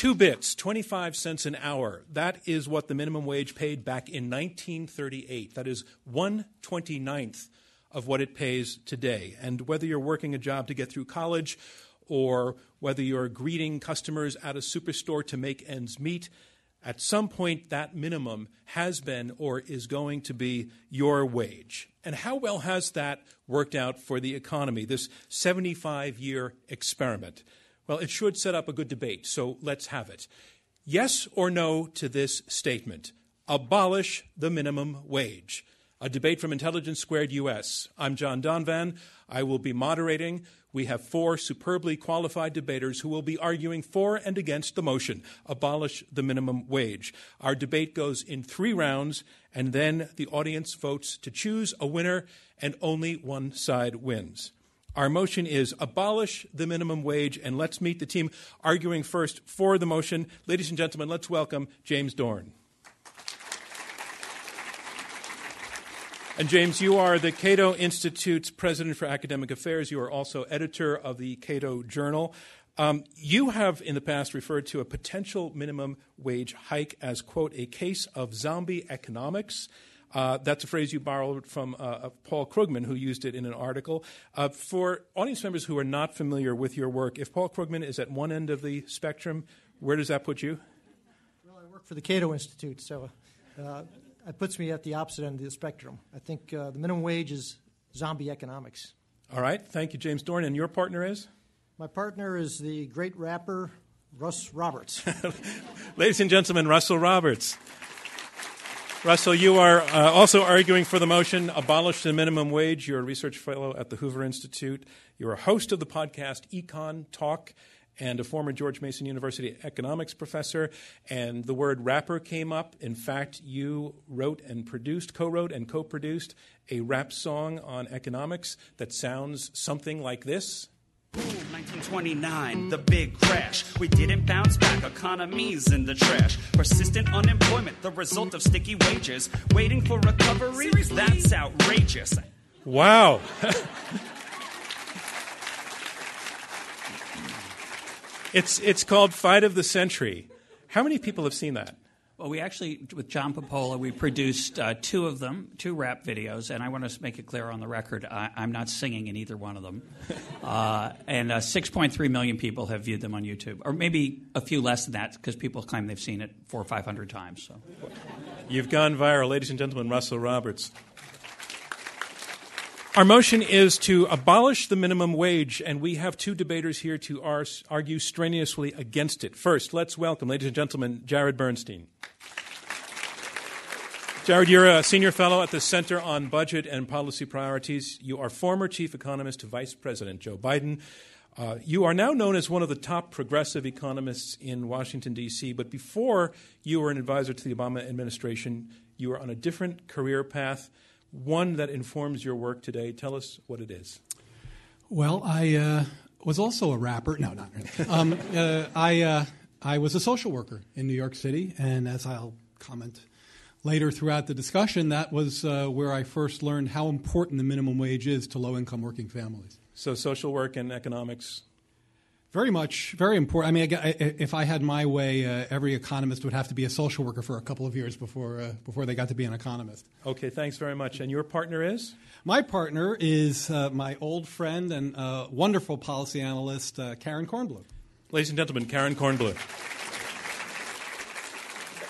Two bits, 25 cents an hour. That is what the minimum wage paid back in 1938. That is 129th of what it pays today. And whether you're working a job to get through college or whether you're greeting customers at a superstore to make ends meet, at some point that minimum has been or is going to be your wage. And how well has that worked out for the economy, this 75 year experiment? Well, it should set up a good debate, so let's have it. Yes or no to this statement abolish the minimum wage. A debate from Intelligence Squared US. I'm John Donvan. I will be moderating. We have four superbly qualified debaters who will be arguing for and against the motion abolish the minimum wage. Our debate goes in three rounds, and then the audience votes to choose a winner, and only one side wins. Our motion is abolish the minimum wage, and let's meet the team arguing first for the motion. Ladies and gentlemen, let's welcome James Dorn. And James, you are the Cato Institute's president for academic affairs. You are also editor of the Cato Journal. Um, you have in the past referred to a potential minimum wage hike as, quote, a case of zombie economics. Uh, that's a phrase you borrowed from uh, Paul Krugman, who used it in an article. Uh, for audience members who are not familiar with your work, if Paul Krugman is at one end of the spectrum, where does that put you? Well, I work for the Cato Institute, so uh, it puts me at the opposite end of the spectrum. I think uh, the minimum wage is zombie economics. All right. Thank you, James Dorn. And your partner is? My partner is the great rapper Russ Roberts. Ladies and gentlemen, Russell Roberts. Russell, you are uh, also arguing for the motion abolish the minimum wage. You're a research fellow at the Hoover Institute. You're a host of the podcast Econ Talk and a former George Mason University economics professor. And the word rapper came up. In fact, you wrote and produced, co wrote and co produced a rap song on economics that sounds something like this. Boom, 1929, the big crash. We didn't bounce back, economies in the trash. Persistent unemployment, the result of sticky wages. Waiting for recovery, that's outrageous. Wow. It's, it's called Fight of the Century. How many people have seen that? Well, we actually, with John Papola, we produced uh, two of them, two rap videos, and I want to make it clear on the record I, am not singing in either one of them. Uh, and uh, 6.3 million people have viewed them on YouTube, or maybe a few less than that, because people claim they've seen it four or 500 times. So. You've gone viral, ladies and gentlemen. Russell Roberts. Our motion is to abolish the minimum wage, and we have two debaters here to argue strenuously against it. First, let's welcome, ladies and gentlemen, Jared Bernstein. Jared, you're a senior fellow at the Center on Budget and Policy Priorities. You are former chief economist to Vice President Joe Biden. Uh, you are now known as one of the top progressive economists in Washington, D.C., but before you were an advisor to the Obama administration, you were on a different career path one that informs your work today. Tell us what it is. Well, I uh, was also a rapper. No, not really. Um, uh, I, uh, I was a social worker in New York City, and as I'll comment later throughout the discussion, that was uh, where I first learned how important the minimum wage is to low income working families. So, social work and economics very much, very important. I mean, if I had my way, uh, every economist would have to be a social worker for a couple of years before uh, before they got to be an economist. Okay, thanks very much. And your partner is? My partner is uh, my old friend and uh, wonderful policy analyst, uh, Karen Kornbluh. Ladies and gentlemen, Karen Kornbluh.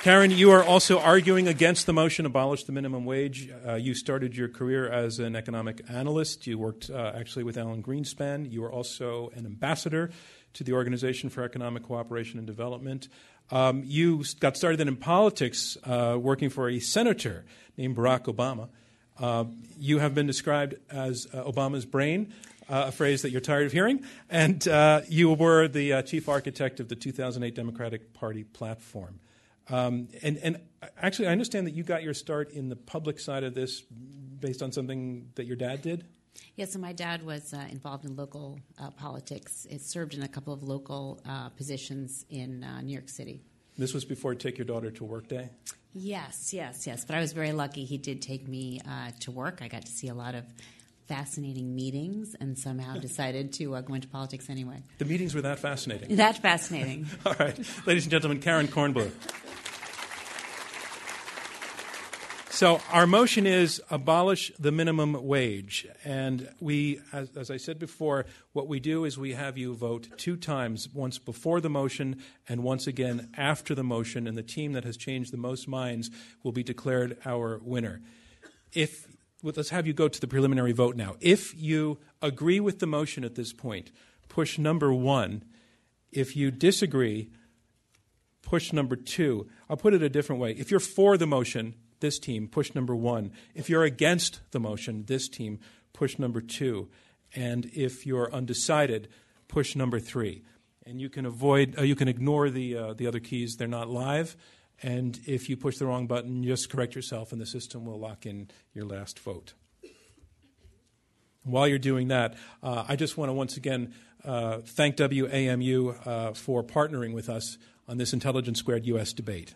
Karen, you are also arguing against the motion abolish the minimum wage. Uh, you started your career as an economic analyst. You worked uh, actually with Alan Greenspan. You were also an ambassador to the Organization for Economic Cooperation and Development. Um, you got started in politics uh, working for a senator named Barack Obama. Uh, you have been described as uh, Obama's brain. Uh, a phrase that you're tired of hearing. And uh, you were the uh, chief architect of the 2008 Democratic Party platform. Um, and, and actually, I understand that you got your start in the public side of this based on something that your dad did. Yeah, so my dad was uh, involved in local uh, politics. It served in a couple of local uh, positions in uh, New York City. This was before Take Your Daughter to Work Day? Yes, yes, yes. But I was very lucky. He did take me uh, to work. I got to see a lot of fascinating meetings and somehow decided to uh, go into politics anyway. The meetings were that fascinating. That fascinating. All right. Ladies and gentlemen, Karen Kornbluh. So our motion is abolish the minimum wage. And we, as, as, I said before, what we do is we have you vote two times, once before the motion and once again after the motion, and the team that has changed the most minds will be declared our winner. If let's have you go to the preliminary vote now. If you agree with the motion at this point, push number one. If you disagree, push number two. I'll put it a different way. If you're for the motion, this team, push number one. If you're against the motion, this team, push number two. And if you're undecided, push number three. And you can avoid, uh, you can ignore the uh, the other keys; they're not live. And if you push the wrong button, just correct yourself, and the system will lock in your last vote. While you're doing that, uh, I just want to once again uh, thank WAMU uh, for partnering with us on this Intelligence Squared US debate.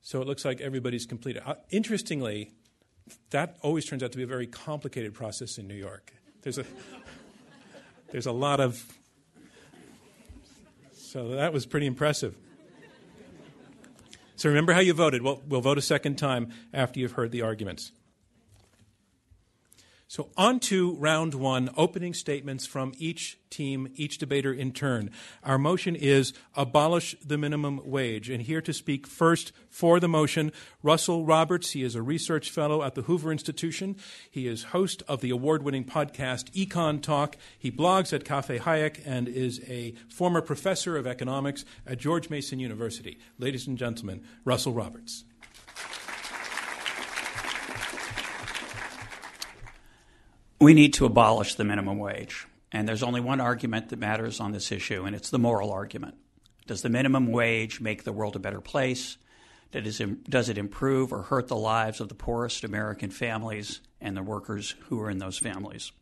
So it looks like everybody's completed. Uh, interestingly, that always turns out to be a very complicated process in New York. There's a, there's a lot of. So that was pretty impressive. So remember how you voted. We'll, we'll vote a second time after you've heard the arguments. So, on to round one opening statements from each team, each debater in turn. Our motion is abolish the minimum wage. And here to speak first for the motion, Russell Roberts. He is a research fellow at the Hoover Institution. He is host of the award winning podcast Econ Talk. He blogs at Cafe Hayek and is a former professor of economics at George Mason University. Ladies and gentlemen, Russell Roberts. We need to abolish the minimum wage. And there's only one argument that matters on this issue, and it's the moral argument. Does the minimum wage make the world a better place? Does it improve or hurt the lives of the poorest American families and the workers who are in those families?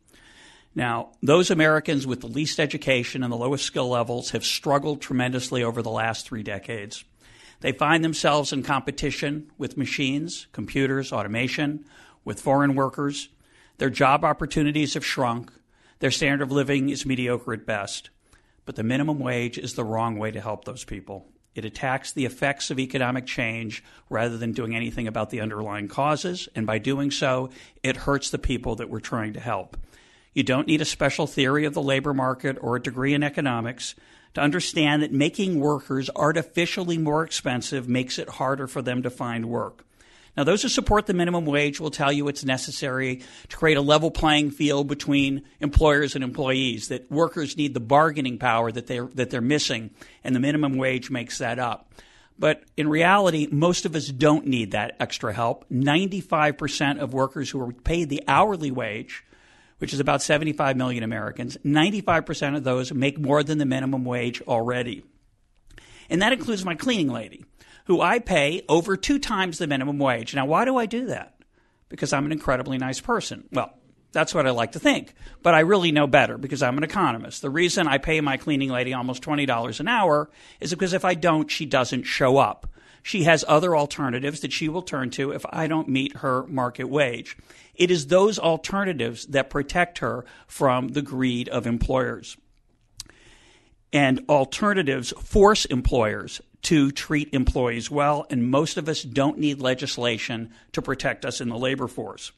Now, those Americans with the least education and the lowest skill levels have struggled tremendously over the last three decades. They find themselves in competition with machines, computers, automation, with foreign workers, their job opportunities have shrunk. Their standard of living is mediocre at best. But the minimum wage is the wrong way to help those people. It attacks the effects of economic change rather than doing anything about the underlying causes, and by doing so, it hurts the people that we're trying to help. You don't need a special theory of the labor market or a degree in economics to understand that making workers artificially more expensive makes it harder for them to find work. Now, those who support the minimum wage will tell you it's necessary to create a level playing field between employers and employees, that workers need the bargaining power that they're, that they're missing, and the minimum wage makes that up. But in reality, most of us don't need that extra help. 95% of workers who are paid the hourly wage, which is about 75 million Americans, 95% of those make more than the minimum wage already. And that includes my cleaning lady who I pay over two times the minimum wage. Now, why do I do that? Because I'm an incredibly nice person. Well, that's what I like to think. But I really know better because I'm an economist. The reason I pay my cleaning lady almost $20 an hour is because if I don't, she doesn't show up. She has other alternatives that she will turn to if I don't meet her market wage. It is those alternatives that protect her from the greed of employers. And alternatives force employers to treat employees well, and most of us don't need legislation to protect us in the labor force.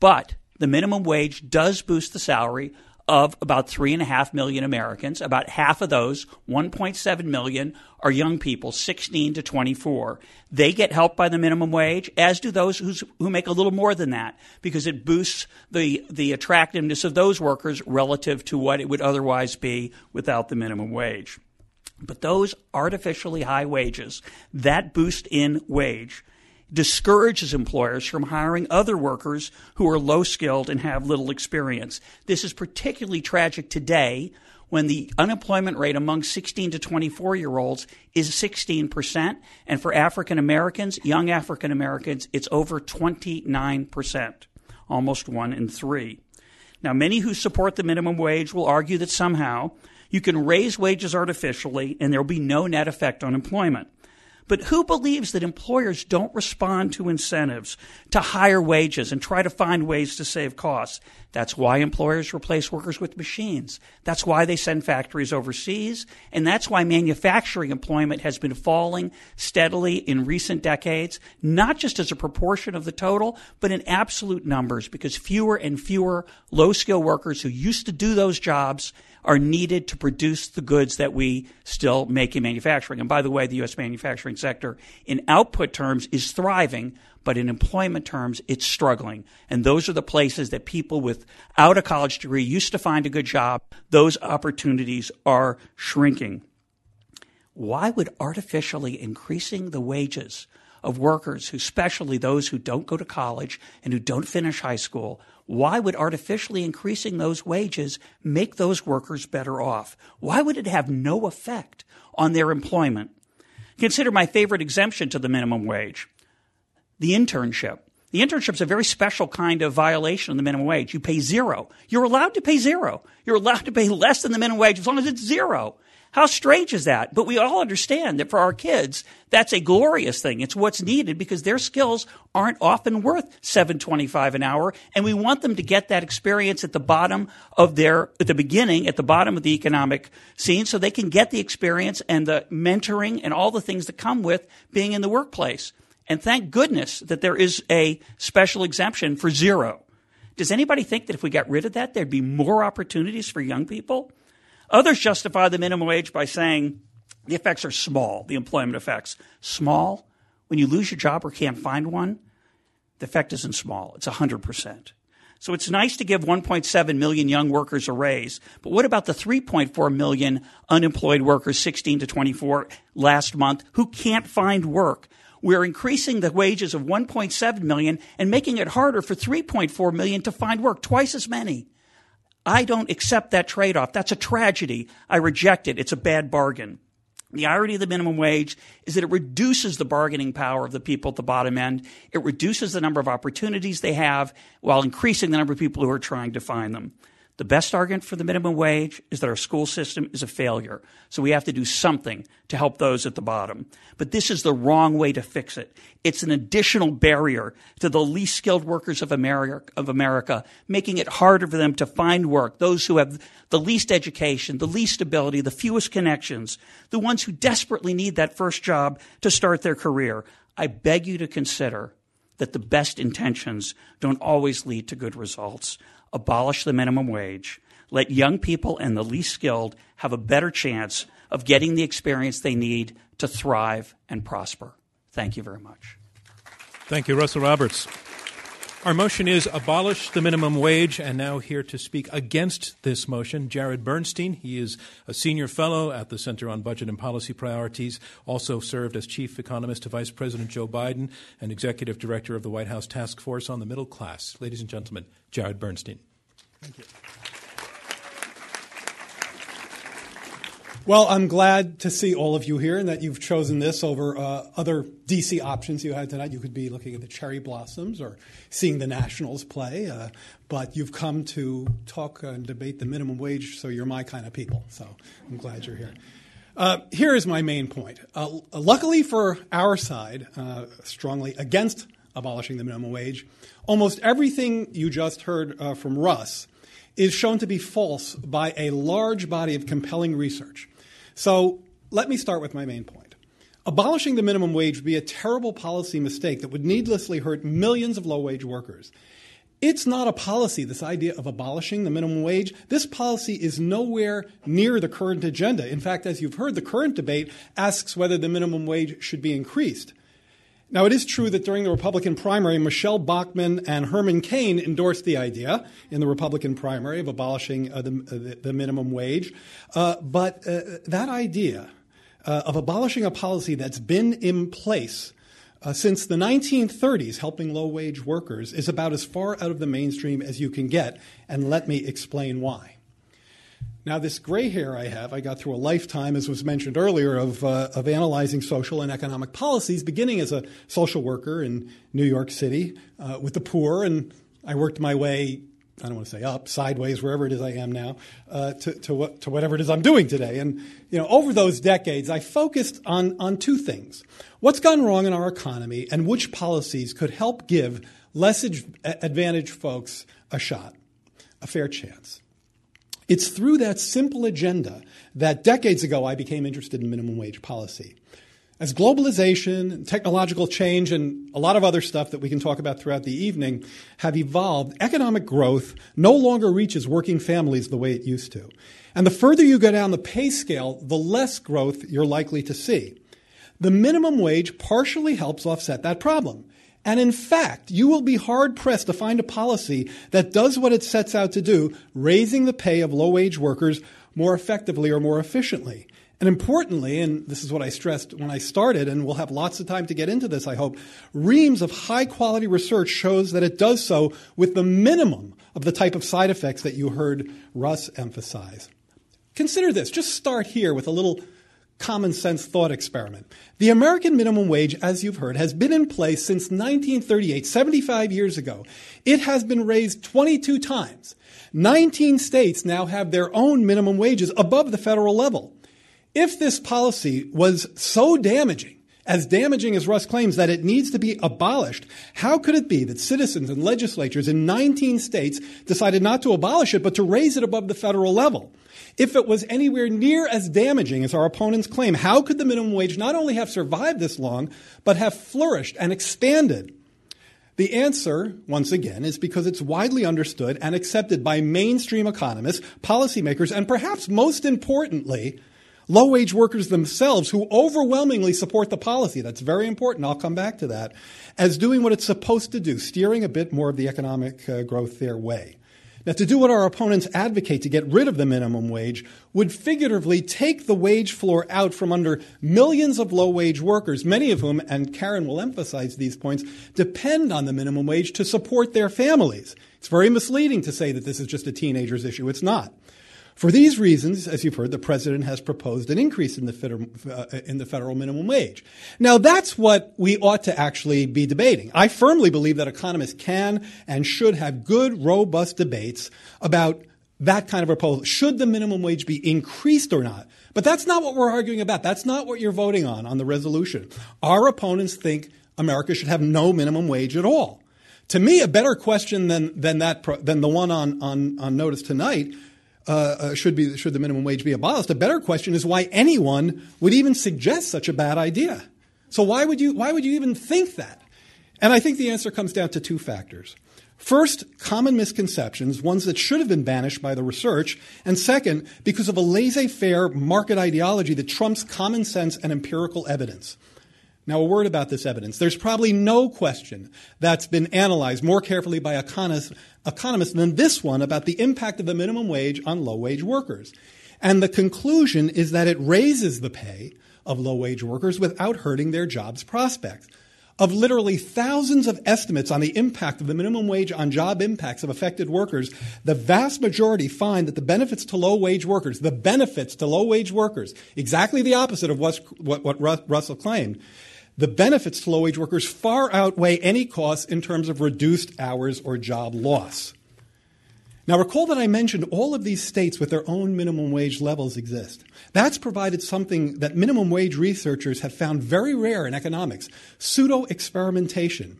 But the minimum wage does boost the salary of about 3.5 million Americans. About half of those, 1.7 million, are young people, 16 to 24. They get help by the minimum wage, as do those who make a little more than that, because it boosts the, the attractiveness of those workers relative to what it would otherwise be without the minimum wage. But those artificially high wages, that boost in wage, discourages employers from hiring other workers who are low skilled and have little experience. This is particularly tragic today when the unemployment rate among 16 to 24 year olds is 16%. And for African Americans, young African Americans, it's over 29%, almost one in three. Now, many who support the minimum wage will argue that somehow you can raise wages artificially and there will be no net effect on employment. But who believes that employers don't respond to incentives to higher wages and try to find ways to save costs? That's why employers replace workers with machines. That's why they send factories overseas. And that's why manufacturing employment has been falling steadily in recent decades, not just as a proportion of the total, but in absolute numbers, because fewer and fewer low skill workers who used to do those jobs are needed to produce the goods that we still make in manufacturing. And by the way, the U.S. manufacturing sector, in output terms, is thriving, but in employment terms, it's struggling. And those are the places that people without a college degree used to find a good job. Those opportunities are shrinking. Why would artificially increasing the wages of workers, who, especially those who don't go to college and who don't finish high school, why would artificially increasing those wages make those workers better off? Why would it have no effect on their employment? Consider my favorite exemption to the minimum wage the internship. The internship is a very special kind of violation of the minimum wage. You pay zero. You're allowed to pay zero. You're allowed to pay less than the minimum wage as long as it's zero. How strange is that? But we all understand that for our kids, that's a glorious thing. It's what's needed because their skills aren't often worth 725 an hour and we want them to get that experience at the bottom of their at the beginning, at the bottom of the economic scene so they can get the experience and the mentoring and all the things that come with being in the workplace. And thank goodness that there is a special exemption for zero. Does anybody think that if we got rid of that, there'd be more opportunities for young people? Others justify the minimum wage by saying the effects are small, the employment effects. Small? When you lose your job or can't find one, the effect isn't small, it's 100%. So it's nice to give 1.7 million young workers a raise, but what about the 3.4 million unemployed workers 16 to 24 last month who can't find work? We're increasing the wages of 1.7 million and making it harder for 3.4 million to find work, twice as many. I don't accept that trade off. That's a tragedy. I reject it. It's a bad bargain. The irony of the minimum wage is that it reduces the bargaining power of the people at the bottom end. It reduces the number of opportunities they have while increasing the number of people who are trying to find them. The best argument for the minimum wage is that our school system is a failure. So we have to do something to help those at the bottom. But this is the wrong way to fix it. It's an additional barrier to the least skilled workers of America, of America, making it harder for them to find work. Those who have the least education, the least ability, the fewest connections, the ones who desperately need that first job to start their career. I beg you to consider that the best intentions don't always lead to good results abolish the minimum wage, let young people and the least skilled have a better chance of getting the experience they need to thrive and prosper. Thank you very much. Thank you, Russell Roberts. Our motion is abolish the minimum wage, and now here to speak against this motion, Jared Bernstein. He is a senior fellow at the Center on Budget and Policy Priorities, also served as chief economist to Vice President Joe Biden and executive director of the White House Task Force on the Middle Class. Ladies and gentlemen, Jared Bernstein. Thank you. Well, I'm glad to see all of you here and that you've chosen this over uh, other DC options you had tonight. You could be looking at the cherry blossoms or seeing the Nationals play, uh, but you've come to talk and debate the minimum wage, so you're my kind of people. So I'm glad you're here. Uh, here is my main point. Uh, luckily for our side, uh, strongly against abolishing the minimum wage, almost everything you just heard uh, from Russ is shown to be false by a large body of compelling research. So let me start with my main point. Abolishing the minimum wage would be a terrible policy mistake that would needlessly hurt millions of low wage workers. It's not a policy, this idea of abolishing the minimum wage. This policy is nowhere near the current agenda. In fact, as you've heard, the current debate asks whether the minimum wage should be increased. Now, it is true that during the Republican primary, Michele Bachmann and Herman Cain endorsed the idea in the Republican primary of abolishing uh, the, uh, the, minimum wage. Uh, but uh, that idea uh, of abolishing a policy that's been in place uh, since the 1930s, helping low wage workers, is about as far out of the mainstream as you can get. And let me explain why. Now, this gray hair I have, I got through a lifetime, as was mentioned earlier, of, uh, of analyzing social and economic policies, beginning as a social worker in New York City uh, with the poor, and I worked my way I don't want to say up, sideways, wherever it is I am now, uh, to, to, what, to whatever it is I'm doing today. And you know, over those decades, I focused on, on two things. What's gone wrong in our economy and which policies could help give less advantaged folks a shot, a fair chance. It's through that simple agenda that decades ago I became interested in minimum wage policy. As globalization, technological change, and a lot of other stuff that we can talk about throughout the evening have evolved, economic growth no longer reaches working families the way it used to. And the further you go down the pay scale, the less growth you're likely to see. The minimum wage partially helps offset that problem. And in fact, you will be hard pressed to find a policy that does what it sets out to do, raising the pay of low wage workers more effectively or more efficiently. And importantly, and this is what I stressed when I started, and we'll have lots of time to get into this, I hope, reams of high quality research shows that it does so with the minimum of the type of side effects that you heard Russ emphasize. Consider this. Just start here with a little common sense thought experiment. The American minimum wage, as you've heard, has been in place since 1938, 75 years ago. It has been raised 22 times. 19 states now have their own minimum wages above the federal level. If this policy was so damaging, as damaging as Russ claims that it needs to be abolished, how could it be that citizens and legislatures in 19 states decided not to abolish it, but to raise it above the federal level? If it was anywhere near as damaging as our opponents claim, how could the minimum wage not only have survived this long, but have flourished and expanded? The answer, once again, is because it's widely understood and accepted by mainstream economists, policymakers, and perhaps most importantly, low wage workers themselves who overwhelmingly support the policy. That's very important. I'll come back to that. As doing what it's supposed to do, steering a bit more of the economic uh, growth their way. Now, to do what our opponents advocate to get rid of the minimum wage would figuratively take the wage floor out from under millions of low wage workers, many of whom, and Karen will emphasize these points, depend on the minimum wage to support their families. It's very misleading to say that this is just a teenager's issue. It's not. For these reasons, as you've heard, the president has proposed an increase in the, federal, uh, in the federal minimum wage. Now, that's what we ought to actually be debating. I firmly believe that economists can and should have good, robust debates about that kind of proposal. Should the minimum wage be increased or not? But that's not what we're arguing about. That's not what you're voting on on the resolution. Our opponents think America should have no minimum wage at all. To me, a better question than, than, that, than the one on, on, on notice tonight uh, uh, should be should the minimum wage be abolished. A better question is why anyone would even suggest such a bad idea. So why would you why would you even think that? And I think the answer comes down to two factors. First, common misconceptions, ones that should have been banished by the research, and second, because of a laissez-faire market ideology that trumps common sense and empirical evidence. Now, a word about this evidence. There's probably no question that's been analyzed more carefully by economists, economists than this one about the impact of the minimum wage on low wage workers. And the conclusion is that it raises the pay of low wage workers without hurting their jobs prospects. Of literally thousands of estimates on the impact of the minimum wage on job impacts of affected workers, the vast majority find that the benefits to low wage workers, the benefits to low wage workers, exactly the opposite of what, what Russell claimed, the benefits to low wage workers far outweigh any costs in terms of reduced hours or job loss. Now, recall that I mentioned all of these states with their own minimum wage levels exist. That's provided something that minimum wage researchers have found very rare in economics pseudo experimentation.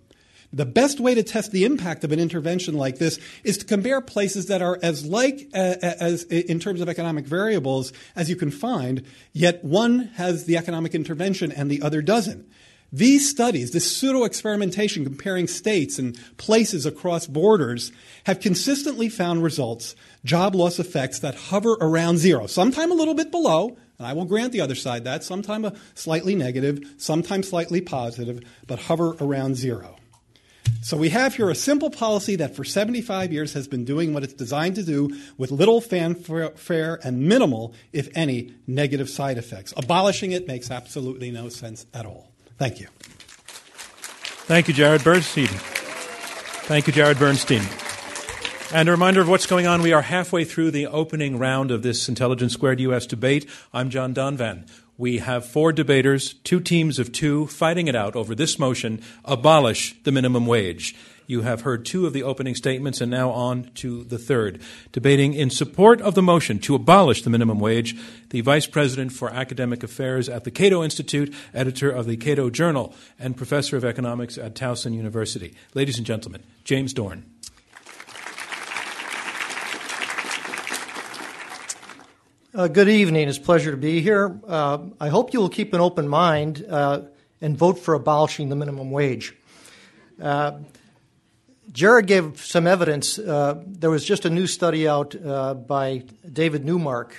The best way to test the impact of an intervention like this is to compare places that are as like uh, as in terms of economic variables as you can find, yet one has the economic intervention and the other doesn't. These studies, this pseudo experimentation comparing states and places across borders, have consistently found results, job loss effects that hover around zero, sometime a little bit below, and I will grant the other side that, sometime a slightly negative, sometimes slightly positive, but hover around zero. So we have here a simple policy that for 75 years has been doing what it's designed to do with little fanfare and minimal, if any, negative side effects. Abolishing it makes absolutely no sense at all. Thank you. Thank you, Jared Bernstein. Thank you, Jared Bernstein. And a reminder of what's going on. We are halfway through the opening round of this Intelligence Squared US debate. I'm John Donvan. We have four debaters, two teams of two, fighting it out over this motion abolish the minimum wage. You have heard two of the opening statements and now on to the third. Debating in support of the motion to abolish the minimum wage, the Vice President for Academic Affairs at the Cato Institute, editor of the Cato Journal, and professor of economics at Towson University. Ladies and gentlemen, James Dorn. Uh, good evening. It's a pleasure to be here. Uh, I hope you will keep an open mind uh, and vote for abolishing the minimum wage. Uh, Jared gave some evidence. Uh, there was just a new study out uh, by David Neumark,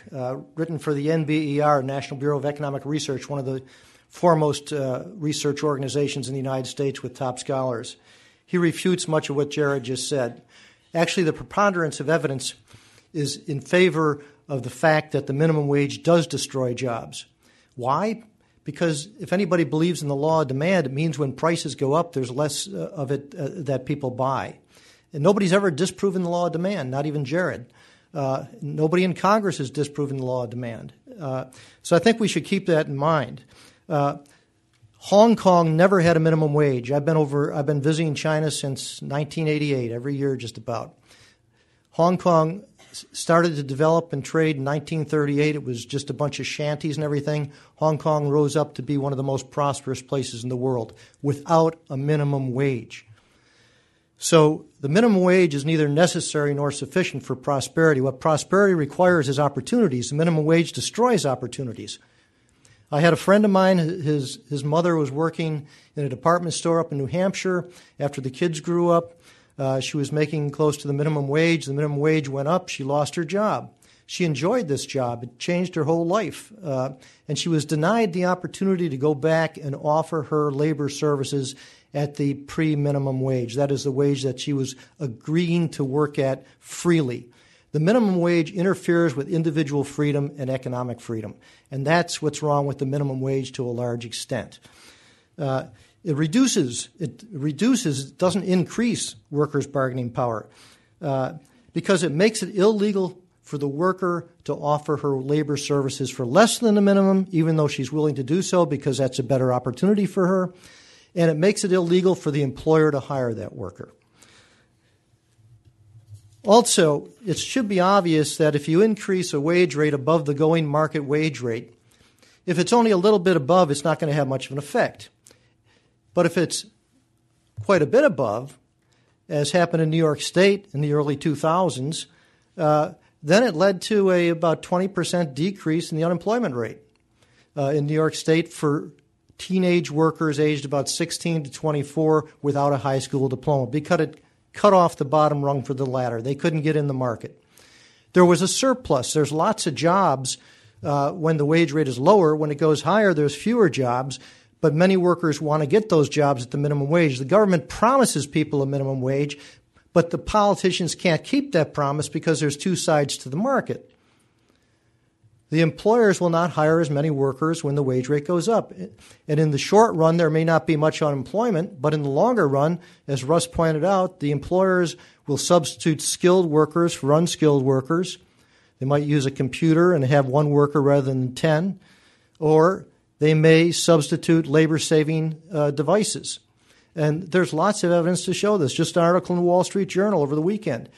written for the NBER, National Bureau of Economic Research, one of the foremost research organizations in the United States with top scholars. He refutes much of what Jared just said. Actually, the preponderance of evidence is in favor of the fact that the minimum wage does destroy jobs. Why? Because if anybody believes in the law of demand, it means when prices go up, there's less uh, of it uh, that people buy. And nobody's ever disproven the law of demand, not even Jared. Uh, nobody in Congress has disproven the law of demand. Uh, so I think we should keep that in mind. Uh, Hong Kong never had a minimum wage. I've been over. I've been visiting China since 1988, every year just about. Hong Kong started to develop and trade in 1938. It was just a bunch of shanties and everything. Hong Kong rose up to be one of the most prosperous places in the world without a minimum wage. So the minimum wage is neither necessary nor sufficient for prosperity. What prosperity requires is opportunities. The minimum wage destroys opportunities. I had a friend of mine, his, his mother was working in a department store up in New Hampshire after the kids grew up. Uh, she was making close to the minimum wage. The minimum wage went up. She lost her job. She enjoyed this job. It changed her whole life. Uh, and she was denied the opportunity to go back and offer her labor services at the pre minimum wage. That is the wage that she was agreeing to work at freely. The minimum wage interferes with individual freedom and economic freedom. And that's what's wrong with the minimum wage to a large extent. Uh, it reduces, it reduces, doesn't increase workers' bargaining power uh, because it makes it illegal for the worker to offer her labor services for less than the minimum, even though she's willing to do so because that's a better opportunity for her. And it makes it illegal for the employer to hire that worker. Also, it should be obvious that if you increase a wage rate above the going market wage rate, if it's only a little bit above, it's not going to have much of an effect. But if it's quite a bit above, as happened in New York State in the early 2000s, uh, then it led to a about 20% decrease in the unemployment rate uh, in New York State for teenage workers aged about 16 to 24 without a high school diploma because it cut off the bottom rung for the ladder. They couldn't get in the market. There was a surplus. There's lots of jobs uh, when the wage rate is lower. When it goes higher, there's fewer jobs but many workers want to get those jobs at the minimum wage. The government promises people a minimum wage, but the politicians can't keep that promise because there's two sides to the market. The employers will not hire as many workers when the wage rate goes up. And in the short run, there may not be much unemployment, but in the longer run, as Russ pointed out, the employers will substitute skilled workers for unskilled workers. They might use a computer and have one worker rather than 10. Or they may substitute labor saving uh, devices. And there's lots of evidence to show this. Just an article in the Wall Street Journal over the weekend.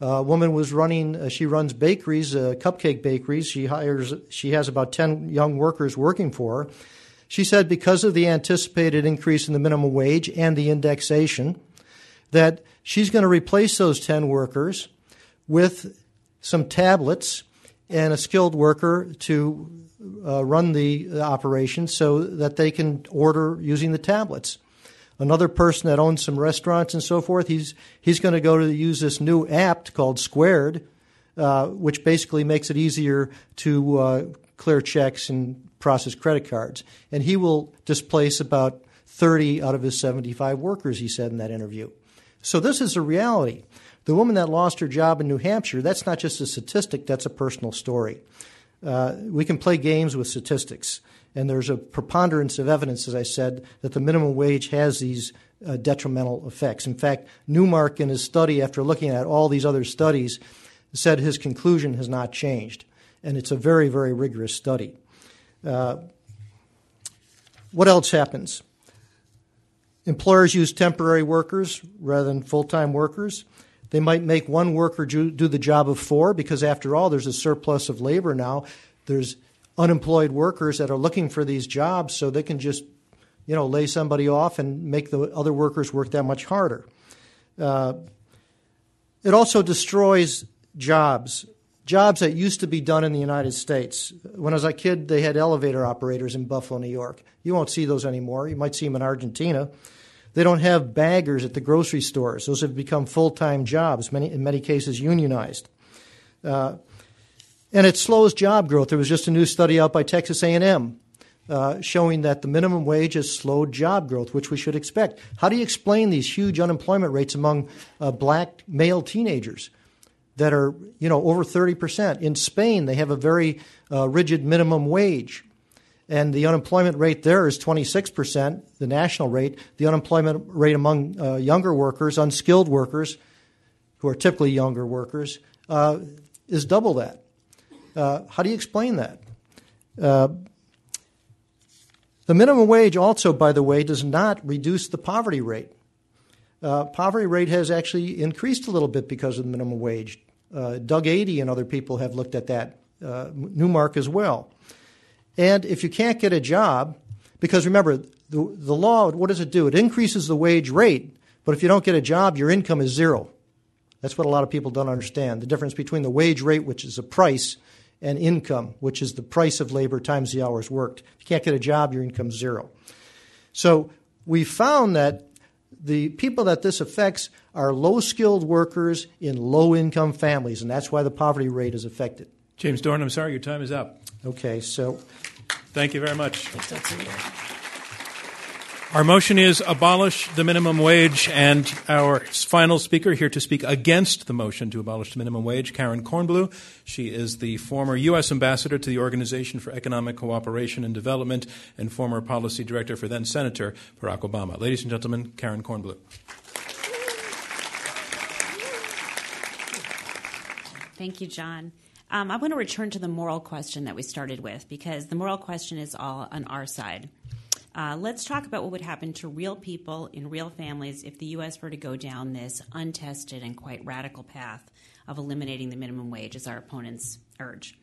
Uh, a woman was running, uh, she runs bakeries, uh, cupcake bakeries. She hires, she has about 10 young workers working for her. She said because of the anticipated increase in the minimum wage and the indexation, that she's going to replace those 10 workers with some tablets and a skilled worker to uh, run the operation so that they can order using the tablets. Another person that owns some restaurants and so forth, he's, he's going to go to use this new app called Squared, uh, which basically makes it easier to uh, clear checks and process credit cards. And he will displace about 30 out of his 75 workers, he said in that interview. So this is a reality. The woman that lost her job in New Hampshire, that's not just a statistic, that's a personal story. Uh, we can play games with statistics, and there's a preponderance of evidence, as I said, that the minimum wage has these uh, detrimental effects. In fact, Neumark, in his study, after looking at all these other studies, said his conclusion has not changed, and it's a very, very rigorous study. Uh, what else happens? employers use temporary workers rather than full time workers. They might make one worker do, the job of four because, after all, there's a surplus of labor now. There's unemployed workers that are looking for these jobs, so they can just, you know, lay somebody off and make the other workers work that much harder. Uh, it also destroys jobs, jobs that used to be done in the United States. When I was a kid, they had elevator operators in Buffalo, New York. You won't see those anymore. You might see them in Argentina. They don't have baggers at the grocery stores. Those have become full time jobs, many, in many cases unionized. Uh, and it slows job growth. There was just a new study out by Texas A&M uh, showing that the minimum wage has slowed job growth, which we should expect. How do you explain these huge unemployment rates among uh, black male teenagers that are, you know, over 30%? In Spain, they have a very uh, rigid minimum wage. And the unemployment rate there is 26%, the national rate. The unemployment rate among uh, younger workers, unskilled workers, who are typically younger workers, uh, is double that. Uh, how do you explain that? Uh, the minimum wage also, by the way, does not reduce the poverty rate. Uh, poverty rate has actually increased a little bit because of the minimum wage. Uh, Doug Adie and other people have looked at that, Neumark as well. And if you can't get a job, because remember, the, the law, what does it do? It increases the wage rate, but if you don't get a job, your income is zero. That's what a lot of people don't understand the difference between the wage rate, which is a price, and income, which is the price of labor times the hours worked. If you can't get a job, your income's zero. So we found that the people that this affects are low skilled workers in low income families, and that's why the poverty rate is affected. James Dorn, I'm sorry, your time is up. Okay, so. Thank you very much. Our motion is abolish the minimum wage, and our final speaker here to speak against the motion to abolish the minimum wage, Karen Kornbluh. She is the former U.S. ambassador to the Organization for Economic Cooperation and Development and former policy director for then Senator Barack Obama. Ladies and gentlemen, Karen Kornbluh. Thank you, John. Um, I want to return to the moral question that we started with because the moral question is all on our side. Uh, let's talk about what would happen to real people in real families if the U.S. were to go down this untested and quite radical path of eliminating the minimum wage, as our opponents urge.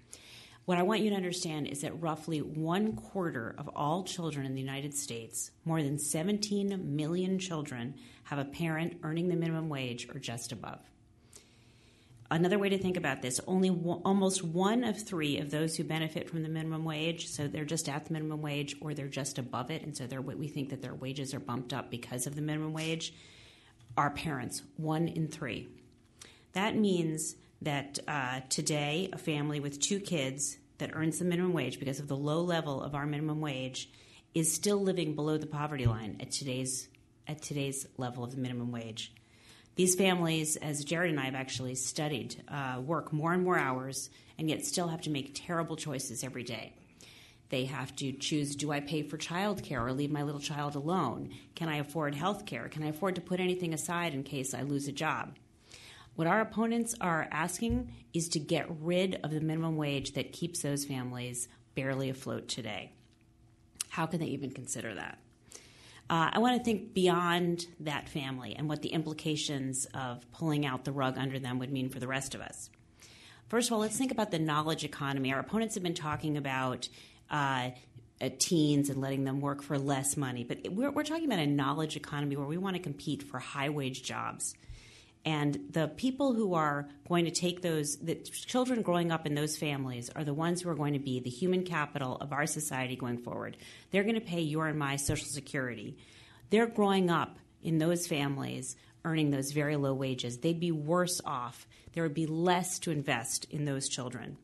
What I want you to understand is that roughly one quarter of all children in the United States, more than 17 million children, have a parent earning the minimum wage or just above. Another way to think about this only almost one of three of those who benefit from the minimum wage, so they're just at the minimum wage or they're just above it, and so we think that their wages are bumped up because of the minimum wage, are parents. One in three. That means that uh, today, a family with two kids that earns the minimum wage because of the low level of our minimum wage is still living below the poverty line at today's at today's level of the minimum wage. These families, as Jared and I have actually studied, uh, work more and more hours and yet still have to make terrible choices every day. They have to choose do I pay for childcare or leave my little child alone? Can I afford health care? Can I afford to put anything aside in case I lose a job? What our opponents are asking is to get rid of the minimum wage that keeps those families barely afloat today. How can they even consider that? Uh, I want to think beyond that family and what the implications of pulling out the rug under them would mean for the rest of us. First of all, let's think about the knowledge economy. Our opponents have been talking about uh, uh, teens and letting them work for less money, but we're, we're talking about a knowledge economy where we want to compete for high wage jobs. And the people who are going to take those, the children growing up in those families are the ones who are going to be the human capital of our society going forward. They're going to pay your and my Social Security. They're growing up in those families earning those very low wages. They'd be worse off. There would be less to invest in those children.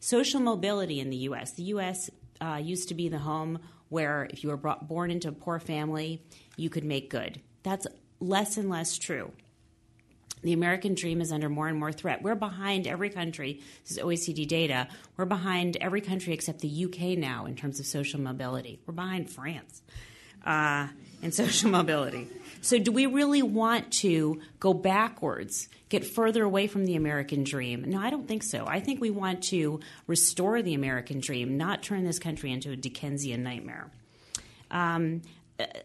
Social mobility in the U.S. The U.S. Uh, used to be the home where if you were brought, born into a poor family, you could make good. That's less and less true the American dream is under more and more threat. We're behind every country. This is OECD data. We're behind every country except the UK now in terms of social mobility. We're behind France uh, in social mobility. So, do we really want to go backwards, get further away from the American dream? No, I don't think so. I think we want to restore the American dream, not turn this country into a Dickensian nightmare. Um,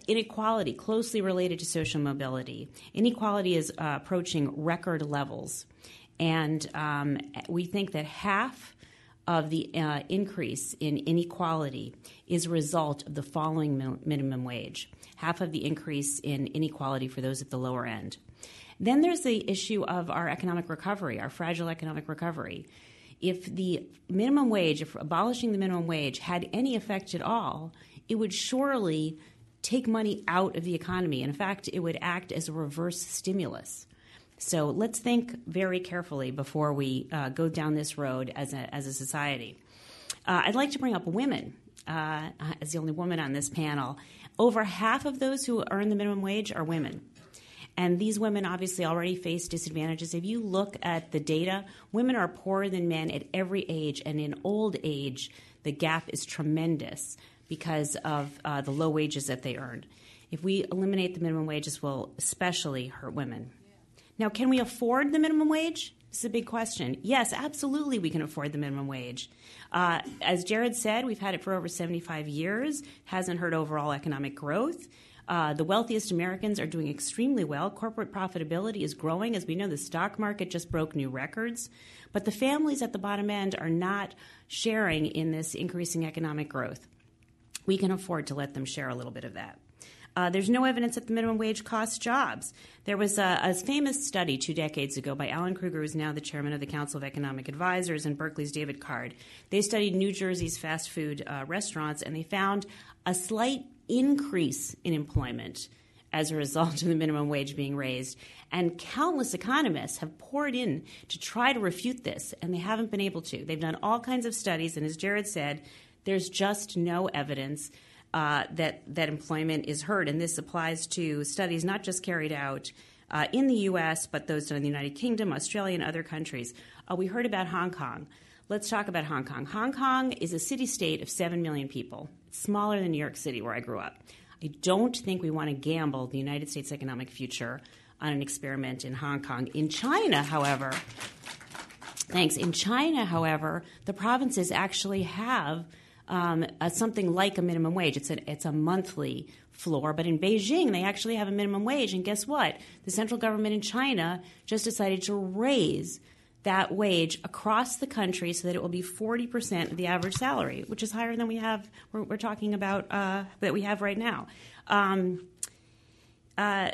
inequality closely related to social mobility. Inequality is uh, approaching record levels, and um, we think that half of the uh, increase in inequality is a result of the following min- minimum wage. Half of the increase in inequality for those at the lower end. Then there's the issue of our economic recovery, our fragile economic recovery. If the minimum wage, if abolishing the minimum wage had any effect at all, it would surely take money out of the economy. In fact, it would act as a reverse stimulus. So let's think very carefully before we uh, go down this road as a, as a society. Uh, I'd like to bring up women uh, as the only woman on this panel. Over half of those who earn the minimum wage are women. And these women obviously already face disadvantages. If you look at the data, women are poorer than men at every age, and in old age, the gap is tremendous because of uh, the low wages that they earn. If we eliminate the minimum wage, this will especially hurt women. Now, can we afford the minimum wage? This is a big question. Yes, absolutely, we can afford the minimum wage. Uh, as Jared said, we've had it for over 75 years, hasn't hurt overall economic growth. Uh, the wealthiest Americans are doing extremely well. Corporate profitability is growing. As we know, the stock market just broke new records. But the families at the bottom end are not sharing in this increasing economic growth. We can afford to let them share a little bit of that. Uh, there's no evidence that the minimum wage costs jobs. There was a, a, famous study two decades ago by Alan Krueger, who's now the chairman of the Council of Economic Advisors, and Berkeley's David Card. They studied New Jersey's fast food uh, restaurants, and they found a slight increase in employment as a result of the minimum wage being raised. And countless economists have poured in to try to refute this, and they haven't been able to. They've done all kinds of studies, and as Jared said, there's just no evidence uh, that, that employment is hurt. And this applies to studies not just carried out uh, in the U.S., but those done in the United Kingdom, Australia, and other countries. Uh, we heard about Hong Kong. Let's talk about Hong Kong. Hong Kong is a city state of 7 million people smaller than New York City, where I grew up. I don't think we want to gamble the United States economic future on an experiment in Hong Kong. In China, however, thanks. In China, however, the provinces actually have um, something like a minimum wage. It's a, it's a monthly floor, but in Beijing, they actually have a minimum wage. And guess what? The central government in China just decided to raise that wage across the country so that it will be 40% of the average salary, which is higher than we have, we're, we're talking about, uh, that we have right now. Um, uh,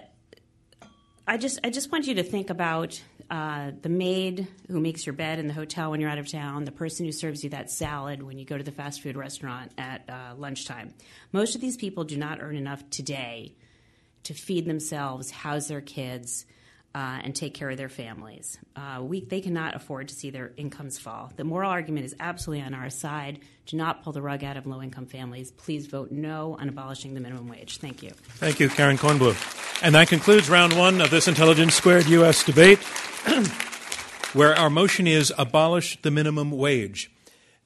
I just, I just want you to think about uh, the maid who makes your bed in the hotel when you're out of town, the person who serves you that salad when you go to the fast food restaurant at uh, lunchtime. Most of these people do not earn enough today to feed themselves, house their kids, uh, and take care of their families. Uh, we, they cannot afford to see their incomes fall. The moral argument is absolutely on our side. Do not pull the rug out of low income families. Please vote no on abolishing the minimum wage. Thank you. Thank you, Karen Kornbluh. And that concludes round one of this Intelligence Squared U.S. debate, where our motion is abolish the minimum wage.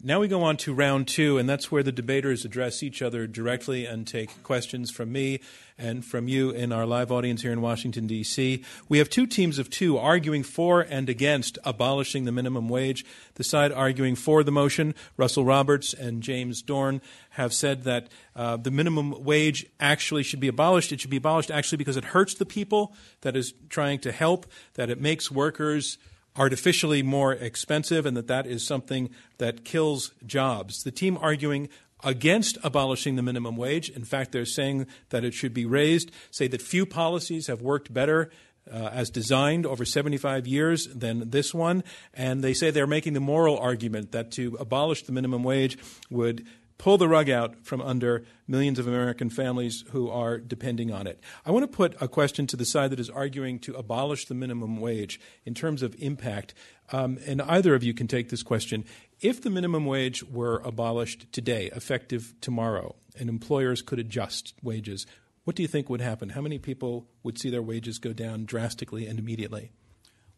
Now we go on to round two, and that's where the debaters address each other directly and take questions from me and from you in our live audience here in Washington, D.C. We have two teams of two arguing for and against abolishing the minimum wage. The side arguing for the motion, Russell Roberts and James Dorn, have said that uh, the minimum wage actually should be abolished. It should be abolished actually because it hurts the people that is trying to help, that it makes workers artificially more expensive and that that is something that kills jobs. The team arguing against abolishing the minimum wage, in fact, they're saying that it should be raised, say that few policies have worked better uh, as designed over 75 years than this one. And they say they're making the moral argument that to abolish the minimum wage would pull the rug out from under millions of American families who are depending on it. I want to put a question to the side that is arguing to abolish the minimum wage in terms of impact. Um, and either of you can take this question. If the minimum wage were abolished today, effective tomorrow, and employers could adjust wages, what do you think would happen? How many people would see their wages go down drastically and immediately?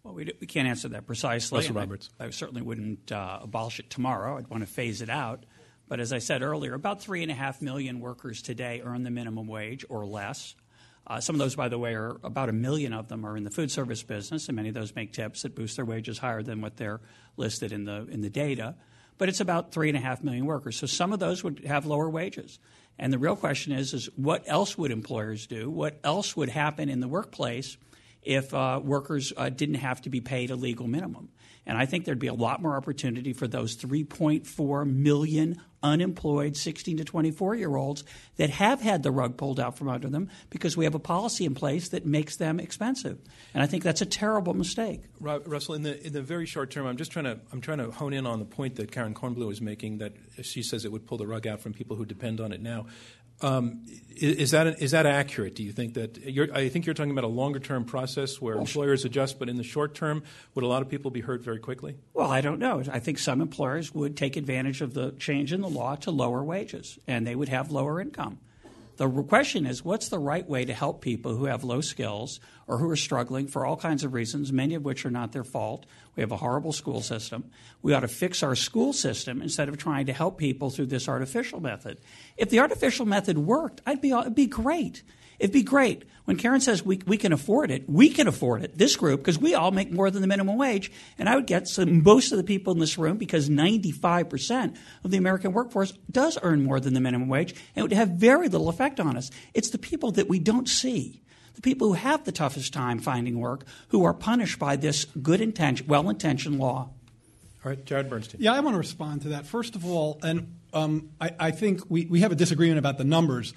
Well, we, we can't answer that precisely. Russell Roberts. I, I certainly wouldn't uh, abolish it tomorrow. I'd want to phase it out. But as I said earlier, about three and a half million workers today earn the minimum wage or less. Uh, some of those, by the way, are about a million of them are in the food service business, and many of those make tips that boost their wages higher than what they're listed in the in the data. but it's about three and a half million workers. So some of those would have lower wages. And the real question is, is what else would employers do? What else would happen in the workplace if uh, workers uh, didn't have to be paid a legal minimum? And I think there'd be a lot more opportunity for those 3.4 million unemployed 16 to 24 year olds that have had the rug pulled out from under them because we have a policy in place that makes them expensive. And I think that's a terrible mistake. Russell, in the in the very short term, I'm just trying to I'm trying to hone in on the point that Karen Kornbluh is making that she says it would pull the rug out from people who depend on it now. Um, is, that is that accurate? Do you think that I think you're talking about a longer term process where employers adjust, but in the short term, would a lot of people be hurt very quickly? Well, I don't know. I think some employers would take advantage of the change in the law to lower wages, and they would have lower income. The question is, what's the right way to help people who have low skills or who are struggling for all kinds of reasons, many of which are not their fault? We have a horrible school system. We ought to fix our school system instead of trying to help people through this artificial method. If the artificial method worked, I'd be, it'd be great. It'd be great. When Karen says we, we can afford it, we can afford it, this group, because we all make more than the minimum wage. And I would get some, most of the people in this room, because 95% of the American workforce does earn more than the minimum wage, and it would have very little effect on us. It's the people that we don't see, the people who have the toughest time finding work, who are punished by this good intention, well intentioned law. All right, Jared Bernstein. Yeah, I want to respond to that. First of all, and um, I, I think we, we have a disagreement about the numbers.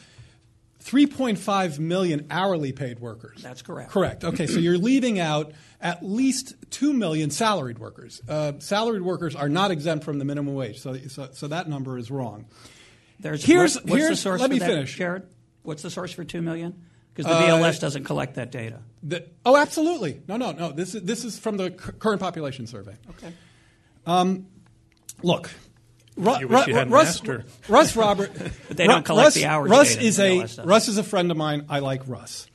3.5 million hourly paid workers. That's correct. Correct. Okay, so you're leaving out at least 2 million salaried workers. Uh, salaried workers are not exempt from the minimum wage, so, so, so that number is wrong. There's, here's, what's, what's here's, the source let me that, finish. Jared? What's the source for 2 million? Because the BLS uh, doesn't collect that data. The, oh, absolutely. No, no, no. This is, this is from the current population survey. Okay. Um, look, Ru- you wish Russ, Russ Robert. but they don't collect Russ, the hours. Russ is a Russ is a friend of mine. I like Russ.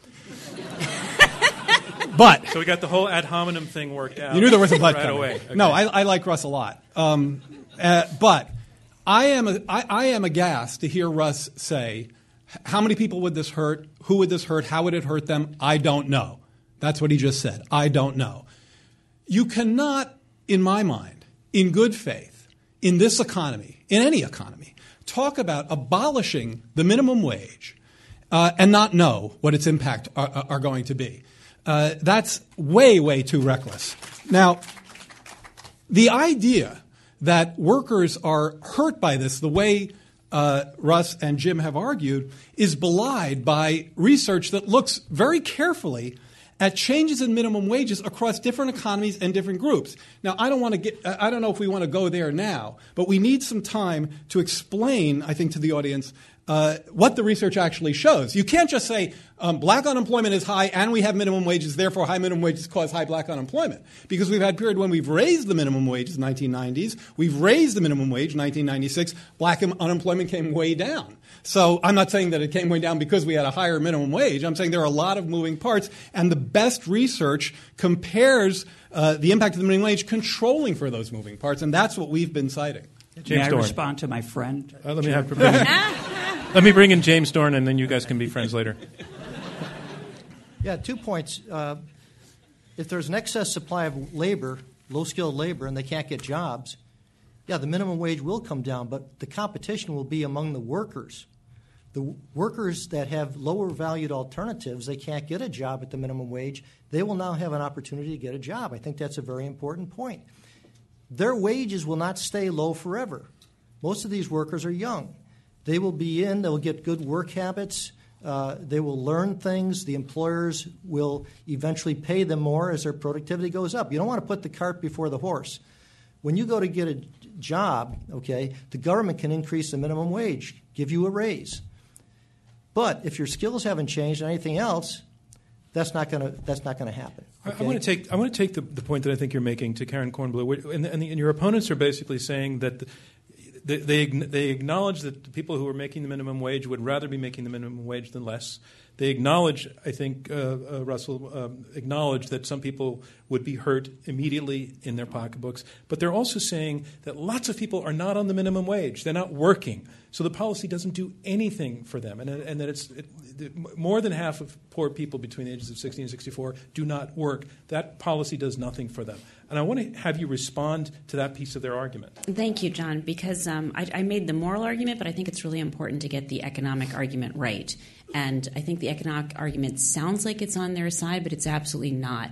but so we got the whole ad hominem thing worked out. You knew there was a but right away. Okay. No, I, I, like Russ a lot. Um, uh, but I am a, I, I am aghast to hear Russ say, "How many people would this hurt? Who would this hurt? How would it hurt them? I don't know." That's what he just said. I don't know. You cannot, in my mind, in good faith in this economy, in any economy, talk about abolishing the minimum wage uh, and not know what its impact are, are going to be. Uh, that's way, way too reckless. Now, the idea that workers are hurt by this, the way uh, Russ and Jim have argued, is belied by research that looks very carefully at changes in minimum wages across different economies and different groups. Now, I don't want to get, I don't know if we want to go there now, but we need some time to explain, I think, to the audience uh, what the research actually shows. You can't just say um, black unemployment is high and we have minimum wages, therefore high minimum wages cause high black unemployment. Because we've had a period when we've raised the minimum wage in the 1990s, we've raised the minimum wage in 1996, black unemployment came way down. So I'm not saying that it came way down because we had a higher minimum wage. I'm saying there are a lot of moving parts, and the best research compares uh, the impact of the minimum wage controlling for those moving parts, and that's what we've been citing. James May I Dorn. respond to my friend? Uh, let me have let me bring in James Dorn, and then you guys can be friends later. Yeah, two points. Uh, if there's an excess supply of labor, low skilled labor, and they can't get jobs, yeah, the minimum wage will come down, but the competition will be among the workers. The workers that have lower valued alternatives, they can't get a job at the minimum wage, they will now have an opportunity to get a job. I think that's a very important point. Their wages will not stay low forever. Most of these workers are young. They will be in, they'll get good work habits, uh, they will learn things. The employers will eventually pay them more as their productivity goes up. You don't want to put the cart before the horse. When you go to get a job, okay, the government can increase the minimum wage, give you a raise. But if your skills haven't changed or anything else, that's not going to that's not going to happen. Okay? I, I, want to take I want to take the, the point that I think you're making to Karen Kornbluh, and, and, the, and your opponents are basically saying that. The, they, they, acknowledge that the people who are making the minimum wage would rather be making the minimum wage than less. They acknowledge, I think, uh, uh, Russell, um, acknowledge that some people would be hurt immediately in their pocketbooks, but they're also saying that lots of people are not on the minimum wage. They're not working. So the policy doesn't do anything for them, and, and that it's it, more than half of poor people between the ages of 16 and 64 do not work. That policy does nothing for them. And I want to have you respond to that piece of their argument. Thank you, John, because um, I, I made the moral argument, but I think it's really important to get the economic argument right. And I think the economic argument sounds like it's on their side, but it's absolutely not.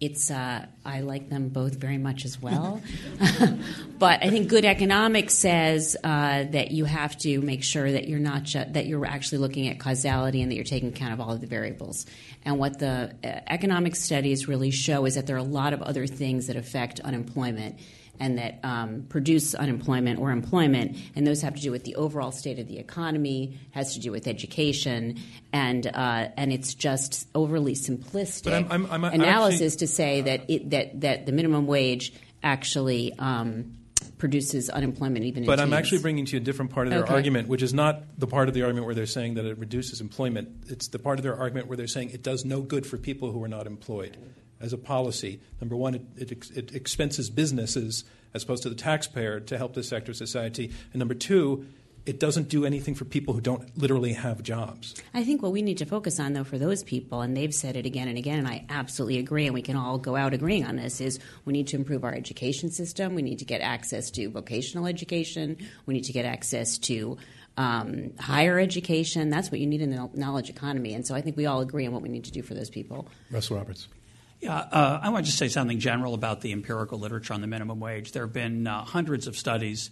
It's uh, I like them both very much as well, but I think good economics says uh, that you have to make sure that you're not ju- that you're actually looking at causality and that you're taking account of all of the variables. And what the uh, economic studies really show is that there are a lot of other things that affect unemployment and that um, produce unemployment or employment, and those have to do with the overall state of the economy, has to do with education, and uh, and it's just overly simplistic I'm, I'm, I'm analysis actually, to say that it, that that the minimum wage actually. Um, produces unemployment even but I'm actually bringing to you a different part of their okay. argument, which is not the part of the argument where they're saying that it reduces employment. It's the part of their argument where they're saying it does no good for people who are not employed as a policy. Number one, it, it, it expenses businesses as opposed to the taxpayer to help this sector of society. And number two, it doesn't do anything for people who don't literally have jobs. I think what we need to focus on, though, for those people, and they've said it again and again, and I absolutely agree, and we can all go out agreeing on this, is we need to improve our education system. We need to get access to vocational education. We need to get access to um, higher education. That's what you need in the knowledge economy. And so I think we all agree on what we need to do for those people. Russell Roberts. Yeah, uh, I want to just say something general about the empirical literature on the minimum wage. There have been uh, hundreds of studies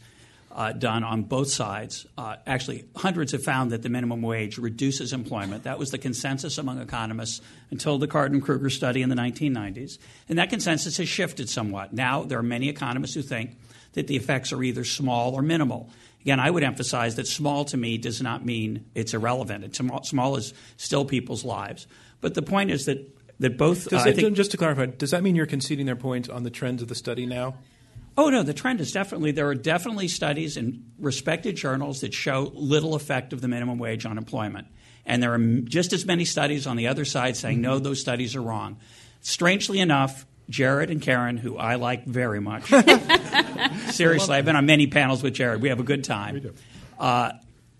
uh, done on both sides. Uh, actually, hundreds have found that the minimum wage reduces employment. That was the consensus among economists until the Card and Krueger study in the 1990s. And that consensus has shifted somewhat. Now, there are many economists who think that the effects are either small or minimal. Again, I would emphasize that small to me does not mean it's irrelevant. It's small is still people's lives. But the point is that that both. Uh, think, just to clarify, does that mean you're conceding their point on the trends of the study now? Oh no, the trend is definitely there are definitely studies in respected journals that show little effect of the minimum wage on employment, and there are just as many studies on the other side saying mm-hmm. no, those studies are wrong. Strangely enough, Jared and Karen, who I like very much, seriously, I've been on many panels with Jared. We have a good time. Uh,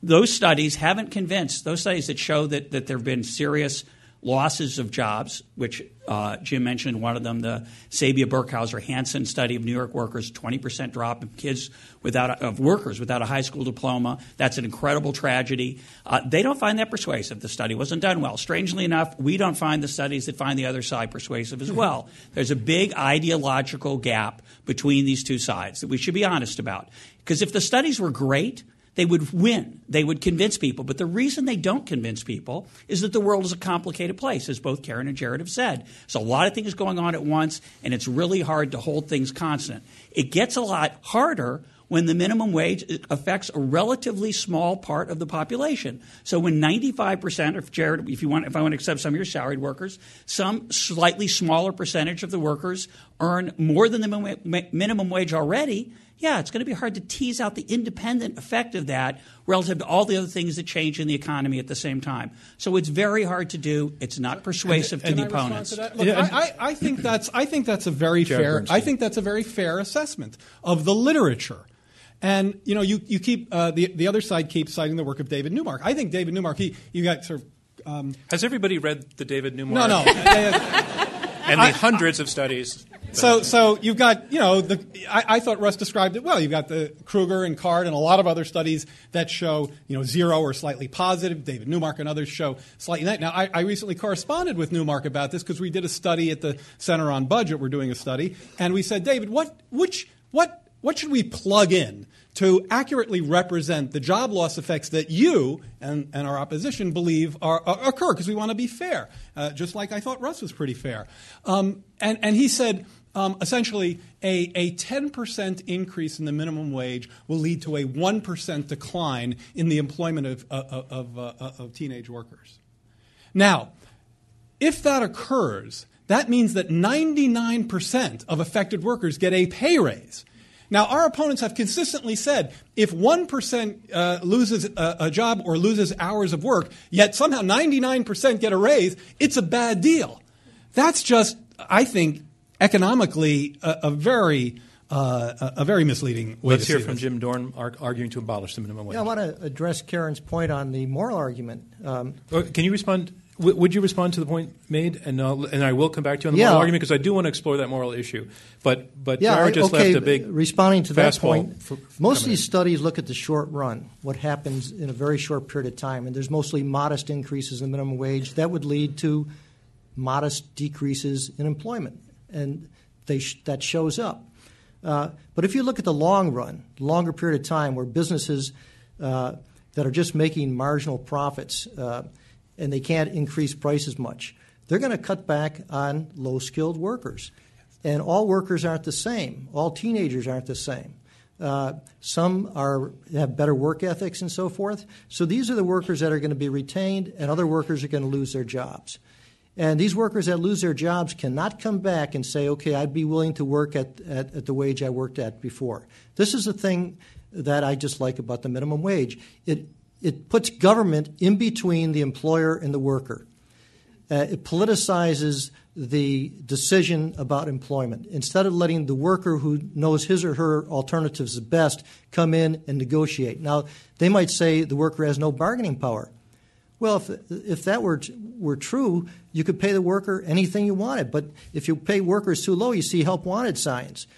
those studies haven't convinced. Those studies that show that, that there have been serious losses of jobs, which uh, Jim mentioned one of them, the Sabia Burkhauser Hansen study of New York workers, 20% drop of kids without a, of workers without a high school diploma. That's an incredible tragedy. Uh, they don't find that persuasive. The study wasn't done well. Strangely enough, we don't find the studies that find the other side persuasive as well. There's a big ideological gap between these two sides that we should be honest about. Because if the studies were great, they would win. They would convince people. But the reason they don't convince people is that the world is a complicated place, as both Karen and Jared have said. So a lot of things going on at once, and it's really hard to hold things constant. It gets a lot harder when the minimum wage affects a relatively small part of the population. So when 95% of Jared, if you want, if I want to accept some of your salaried workers, some slightly smaller percentage of the workers earn more than the minimum wage already, yeah, it's going to be hard to tease out the independent effect of that relative to all the other things that change in the economy at the same time. So it's very hard to do. It's not persuasive and, to and the opponents. To Look, yeah. I, I, think that's I think that's a very fair Bernstein. I think that's a very fair assessment of the literature. And you know, you, you keep uh, the the other side keeps citing the work of David Neumark. I think David Neumark. He you got sort of. Um, Has everybody read the David Neumark? No, no. and the hundreds of studies so, so you've got, you know, the, I, I, thought Russ described it well. You've got the Krueger and Card and a lot of other studies that show, you know, zero or slightly positive. David Neumark and others show slightly negative. Now, I, I recently corresponded with Neumark about this because we did a study at the Center on Budget. We're doing a study, and we said, David, what, which, what, what should we plug in to accurately represent the job loss effects that you and, and our opposition believe are, are, occur because we want to be fair, uh, just like I thought Russ was pretty fair. Um, and, and he said, um, essentially, a, a 10% increase in the minimum wage will lead to a 1% decline in the employment of, uh, uh, of, uh, of teenage workers. Now, if that occurs, that means that 99% of affected workers get a pay raise. Now, our opponents have consistently said if 1% uh, loses a, a, job or loses hours of work, yet somehow 99% get a raise, it's a bad deal. That's just, I think, economically a, a very uh, a, very misleading way Let's to hear see from this. Jim Dorn arguing to abolish the minimum wage. Yeah, I want to address Karen's point on the moral argument. Um, uh, Can you respond? W- would you respond to the point made, and I'll, and I will come back to you on the Yeah. moral argument because I do want to explore that moral issue. But but yeah, Clara I- just okay, left a big responding to that point. for- most of these in. studies look at the short run, what happens in a very short period of time, and there's mostly modest increases in the minimum wage that would lead to modest decreases in employment, and they sh- that shows up. Uh, but if you look at the long run, longer period of time, where businesses uh, that are just making marginal profits uh, and they can't increase prices much, they're going to cut back on low skilled workers. And all workers aren't the same. All teenagers aren't the same. Uh, some are have better work ethics and so forth. So these are the workers that are going to be retained, and other workers are going to lose their jobs. And these workers that lose their jobs cannot come back and say, okay, I'd be willing to work at, at, at the wage I worked at before. This is the thing that I just like about the minimum wage. It, it puts government in between the employer and the worker. Uh, it politicizes the decision about employment. Instead of letting the worker who knows his or her alternatives best come in and negotiate. Now, they might say the worker has no bargaining power. Well, if, if that were, were true, you could pay the worker anything you wanted. But if you pay workers too low, you see help wanted signs.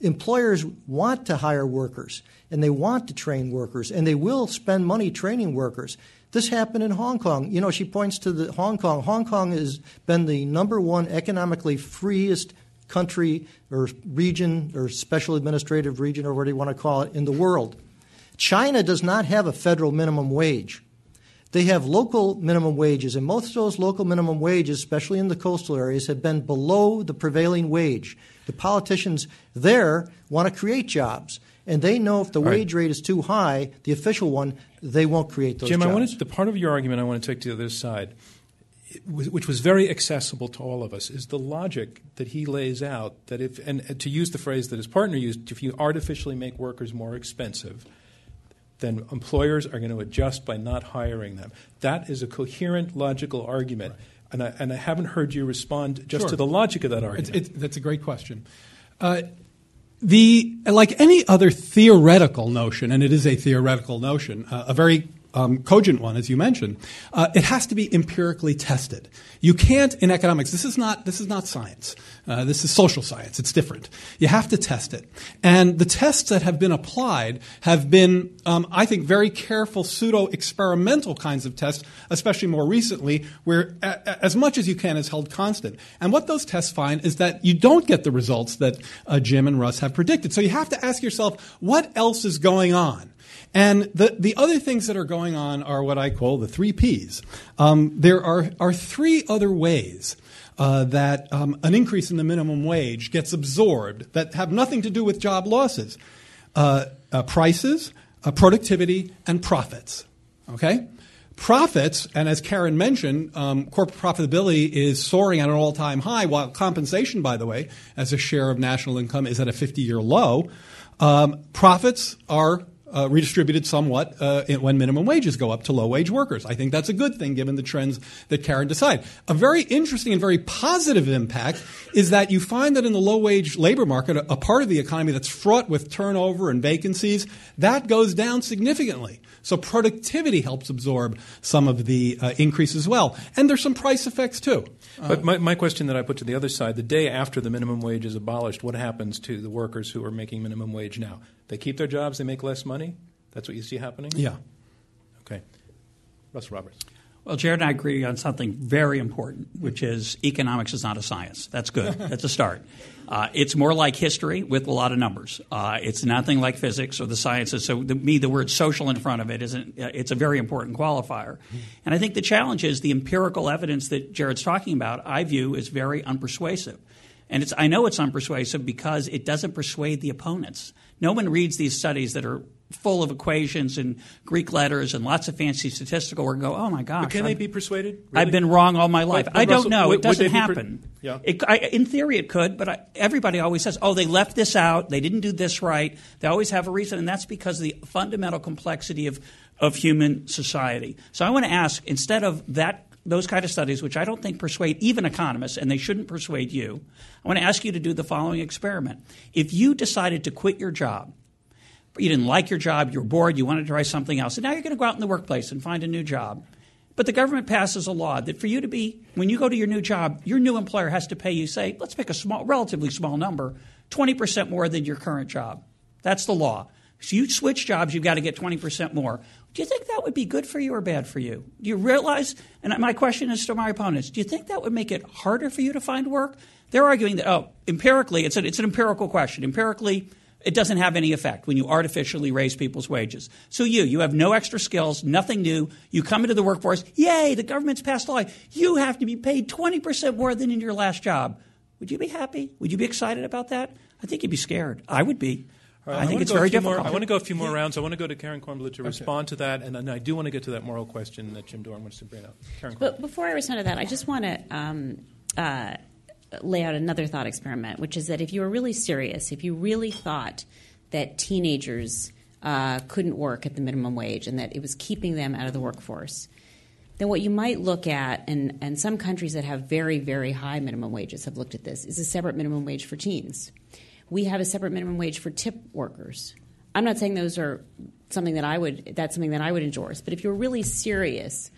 Employers want to hire workers and they want to train workers and they will spend money training workers. This happened in Hong Kong. You know, she points to the Hong Kong. Hong Kong has been the number one economically freest country or region or special administrative region or whatever you want to call it in the world. China does not have a federal minimum wage. They have local minimum wages, and most of those local minimum wages, especially in the coastal areas, have been below the prevailing wage. The politicians there want to create jobs, and they know if the right. wage rate is too high, the official one, they won't create those Jim, jobs. I wanted the part of your argument I want to take to the other side, which was very accessible to all of us, is the logic that he lays out that if, and to use the phrase that his partner used, if you artificially make workers more expensive, then employers are going to adjust by not hiring them. That is a coherent, logical argument. And I, and I haven't heard you respond just Sure. to the logic of that argument. It's, it's, that's a great question. Uh, the like any other theoretical notion, and it is a theoretical notion, uh, a very um, cogent one, as you mentioned, uh, it has to be empirically tested. You can't in economics. This is not this is not science. Uh, this is social science. It's different. You have to test it, and the tests that have been applied have been, um, I think, very careful pseudo experimental kinds of tests, especially more recently, where a- a- as much as you can is held constant. And what those tests find is that you don't get the results that uh, Jim and Russ have predicted. So you have to ask yourself, what else is going on? And the, the other things that are going on are what I call the three Ps. Um, there are, are three other ways uh, that um, an increase in the minimum wage gets absorbed that have nothing to do with job losses uh, uh, prices, uh, productivity, and profits. Okay? Profits, and as Karen mentioned, um, corporate profitability is soaring at an all time high, while compensation, by the way, as a share of national income is at a 50 year low. Um, profits are uh, redistributed somewhat uh, when minimum wages go up to low wage workers. I think that's a good thing given the trends that Karen decided. A very interesting and very positive impact is that you find that in the low wage labor market, a, a part of the economy that's fraught with turnover and vacancies, that goes down significantly. So productivity helps absorb some of the uh, increase as well. And there's some price effects too. But my, my question that I put to the other side the day after the minimum wage is abolished, what happens to the workers who are making minimum wage now? They keep their jobs, they make less money? That's what you see happening? Yeah. Okay. Russ Roberts. Well, Jared and I agree on something very important, which is economics is not a science. That's good. That's a start. Uh, it's more like history with a lot of numbers. Uh, it's nothing like physics or the sciences. So, to me, the word social in front of it isn't. Uh, it's a very important qualifier. And I think the challenge is the empirical evidence that Jared's talking about. I view is very unpersuasive. And it's, I know it's unpersuasive because it doesn't persuade the opponents. No one reads these studies that are full of equations and Greek letters and lots of fancy statistical work and go, oh my gosh. But can I'm, they be persuaded? I've been wrong all my life. I don't Russell, know. would- it doesn't be per- happen. Yeah. It, I, in theory, it could, but I, everybody always says, oh, they left this out. They didn't do this right. They always have a reason, and that's because of the fundamental complexity of, of human society. So I want to ask, instead of that those kind of studies, which I don't think persuade even economists, and they shouldn't persuade you, I want to ask you to do the following experiment. If you decided to quit your job, you didn't like your job, you were bored, you wanted to try something else, and now you're going to go out in the workplace and find a new job. But the government passes a law that for you to be, when you go to your new job, your new employer has to pay you, say, let's pick a small, relatively small number, 20% more than your current job. That's the law. So you switch jobs, you've got to get 20% more. Do you think that would be good for you or bad for you? Do you realize, and my question is to my opponents, do you think that would make it harder for you to find work? They're arguing that, oh, empirically, it's, a, it's an empirical question. Empirically, it doesn't have any effect when you artificially raise people's wages. So you, you have no extra skills, nothing new. You come into the workforce, yay, the government's passed a law. You have to be paid 20% more than in your last job. Would you be happy? Would you be excited about that? I think you'd be scared. I would be. All right, I think wanna it's go a very few more- I want to go a few more rounds. I want to go to Karen Kornbluh to respond to that, and then I do want to get to that moral question that Jim Dorn wants to bring up. Karen Kornbluh. But before I respond to that, I just want to um, uh, lay out another thought experiment, which is that if you were really serious, if you really thought that teenagers uh, couldn't work at the minimum wage and that it was keeping them out of the workforce, then what you might look at, and, and some countries that have very, very high minimum wages have looked at this, is a separate minimum wage for teens. We have a separate minimum wage for tip workers. I'm not saying those are something that I would that's something that I would endorse, but if you're really serious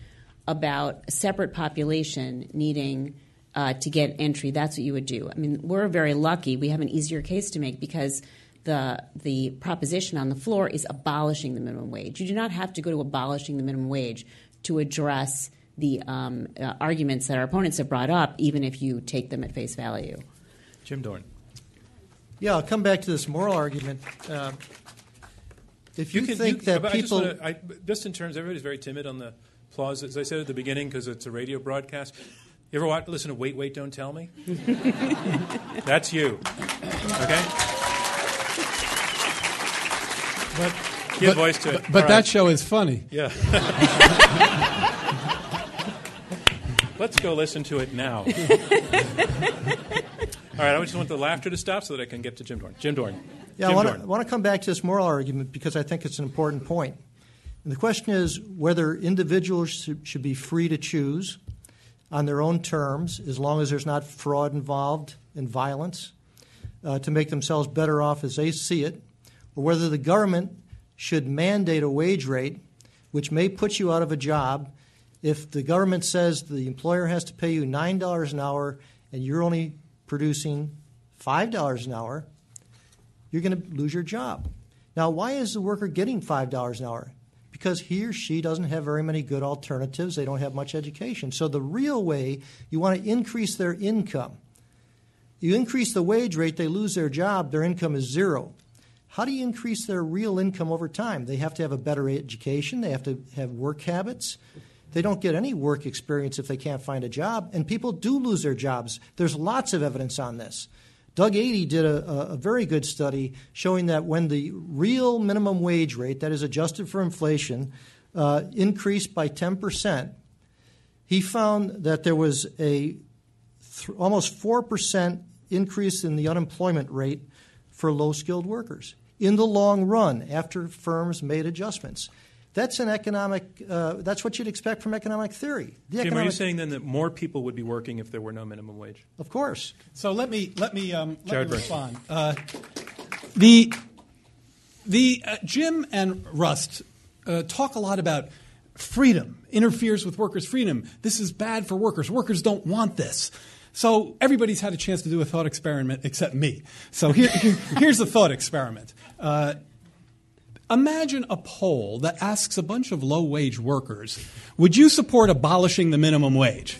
about a separate population needing uh, to get entry, that's what you would do. I mean, we're very lucky; we have an easier case to make because the the proposition on the floor is abolishing the minimum wage. You do not have to go to abolishing the minimum wage to address the um, uh, arguments that our opponents have brought up, even if you take them at face value. Jim Dorn. Yeah, I'll come back to this moral argument. Uh, if you, can- think that but I just people, wanna- I, just in terms, everybody's very timid on the applause. As I said at the beginning, because it's a radio broadcast. You ever watch, listen to Wait, Wait, Don't Tell Me? That's you. Okay? But, Give but- voice to it. But, but All that right. show is funny. Yeah. Let's go listen to it now. All right, I just want the laughter to stop so that I can get to Jim Dorn. Jim Dorn. Yeah, Jim I want, to, want to come back to this moral argument because I think it's an important point. And the question is whether individuals should, should be free to choose on their own terms, as long as there's not fraud involved and violence, uh, to make themselves better off as they see it, or whether the government should mandate a wage rate which may put you out of a job if the government says the employer has to pay you $9 an hour and you're only producing $5 an hour you're going to lose your job. Now, why is the worker getting $5 an hour? Because he or she doesn't have very many good alternatives. They don't have much education. So, the real way you want to increase their income. You increase the wage rate, they lose their job, their income is zero. How do you increase their real income over time? They have to have a better education, they have to have work habits. They don't get any work experience if they can't find a job, and people do lose their jobs. There's lots of evidence on this. Doug Adie did a, a, a very good study showing that when the real minimum wage rate, that is adjusted for inflation, uh, increased by 10%, he found that there was a th- almost 4% increase in the unemployment rate for low skilled workers in the long run after firms made adjustments. That's an economic, uh, that's what you'd expect from economic theory. The Jim, are you saying then that more people would be working if there were no minimum wage? Of course. So let me let me um, let Jared me Bernstein. respond. Uh, the the uh, Jim and Russ uh, talk a lot about freedom interferes with workers' freedom. This is bad for workers. Workers don't want this. So everybody's had a chance to do a thought experiment except me. So here, here- here's the thought experiment. Uh, Imagine a poll that asks a bunch of low wage workers, would you support abolishing the minimum wage?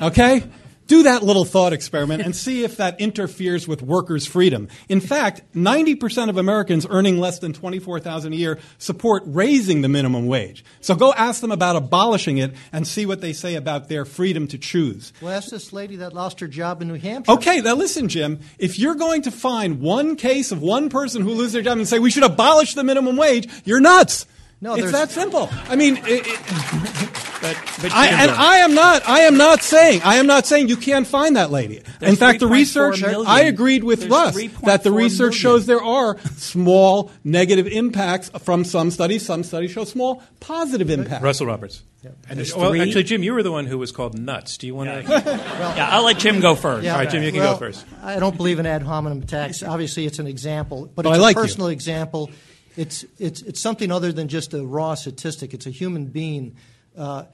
Okay? Do that little thought experiment and see if that interferes with workers' freedom. In fact, 90% of Americans earning less than 24,000 a year support raising the minimum wage. So go ask them about abolishing it and see what they say about their freedom to choose. Well, ask this lady that lost her job in New Hampshire. Okay, now listen, Jim. If you're going to find one case of one person who loses their job and say we should abolish the minimum wage, you're nuts. No, it's that simple. I mean, it, it, But, but I, Jim, and I am not. I am not saying. I am not saying you can't find that lady. There's In fact, the research. million. I agreed with There's Russ that the research million. shows there are small negative impacts from some studies. Some studies show small positive impacts. Russell Roberts. And There's well, three- actually, Jim, you were the one who was called nuts. Do you want to? yeah, I'll let Jim go first. Yeah. All right, Jim, you can Well, go first. I don't believe in ad hominem attacks. Obviously, it's an example, but But it's I like a you. personal example. It's, it's, it's something other than just a raw statistic. It's a human being. Uh,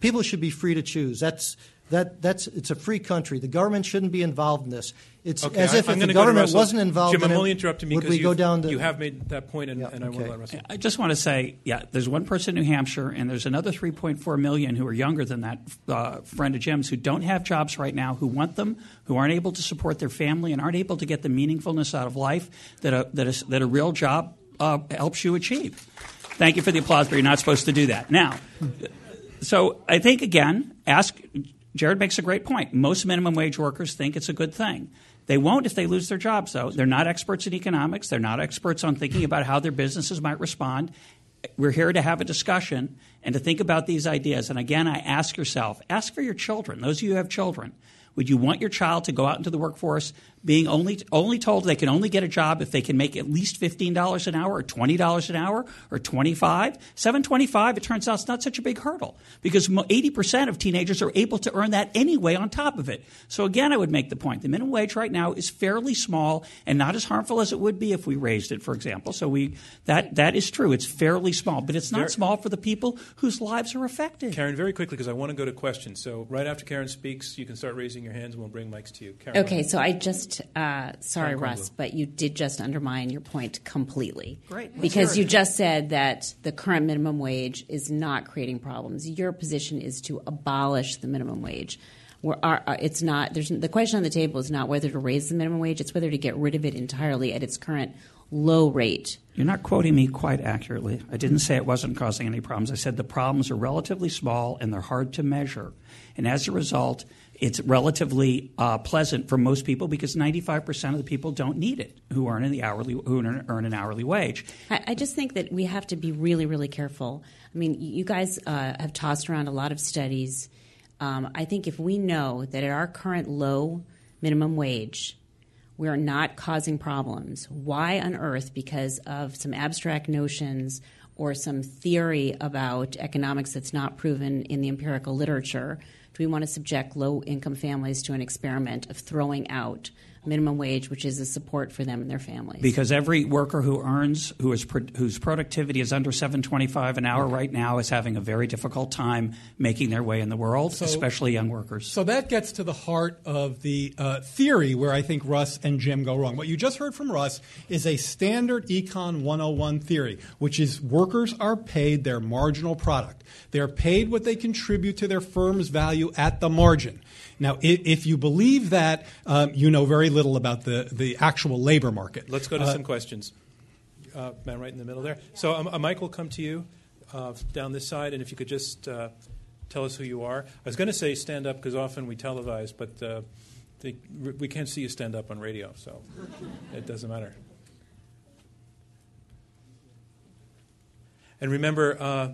people should be free to choose. That's, that, that's, it's a free country. The government shouldn't be involved in this. It's Okay, as I- if, I'm if the government wasn't involved Jim, in I'm it, only interrupting would we go down the you have made that point, and, Yeah, and I okay. will let Russell. I just want to say, yeah, there's one person in New Hampshire, and there's another 3.4 million who are younger than that uh, friend of Jim's who don't have jobs right now, who want them, who aren't able to support their family, and aren't able to get the meaningfulness out of life that a, that a, that a real job uh, helps you achieve. Thank you for the applause, but you're not supposed to do that. Now, so I think, again, ask Jared makes a great point. Most minimum wage workers think it's a good thing. They won't if they lose their jobs, though. They're not experts in economics. They're not experts on thinking about how their businesses might respond. We're here to have a discussion and to think about these ideas. And again, I ask yourself, ask for your children. Those of you who have children, would you want your child to go out into the workforce being only only told they can only get a job if they can make at least fifteen dollars an hour or twenty dollars an hour or twenty five? Seven twenty five. It turns out it's not such a big hurdle because eighty percent of teenagers are able to earn that anyway on top of it. So again, I would make the point: the minimum wage right now is fairly small and not as harmful as it would be if we raised it, for example. So we that that is true. It's fairly small, but it's not There- small for the people whose lives are affected. Karen, very quickly, because I want to go to questions. So right after Karen speaks, you can start raising your hands, and we'll bring mics to you. Karen, Okay, so I just, uh, sorry, Karen Russ, Kornbluh. but you did just undermine your point completely. Great, Because you just said that the current minimum wage is not creating problems. Your position is to abolish the minimum wage. Where our, our- it's not. There's the question on the table is not whether to raise the minimum wage; it's whether to get rid of it entirely at its current low rate. You're not quoting me quite accurately. I didn't say it wasn't causing any problems. I said the problems are relatively small and they're hard to measure. And as a result, it's relatively uh, pleasant for most people because 95% of the people don't need it who earn, the hourly, who earn, an hourly wage. I, I just think that we have to be really, really careful. I mean, you guys uh, have tossed around a lot of studies. Um, I think if we know that at our current low minimum wage, we are not causing problems, why on earth, because of some abstract notions or some theory about economics that's not proven in the empirical literature, do we want to subject low income families to an experiment of throwing out minimum wage, which is a support for them and their families? Because every worker who earns, who is, pro- whose productivity is under 725 an hour right now is having a very difficult time making their way in the world, especially young workers. So that gets to the heart of the uh, theory where I think Russ and Jim go wrong. What you just heard from Russ is a standard Econ 101 theory, which is workers are paid their marginal product. They're paid what they contribute to their firm's value at the margin. Now, if, if you believe that, um, you know very little about the, the actual labor market. Let's go to Uh, some questions. Uh, man, right in the middle there. So um, uh, Mike will come to you uh, down this side, and if you could just uh, tell us who you are. I was going to say stand up because often we televise, but uh, the, we can't see you stand up on radio, so it doesn't matter. And remember, uh,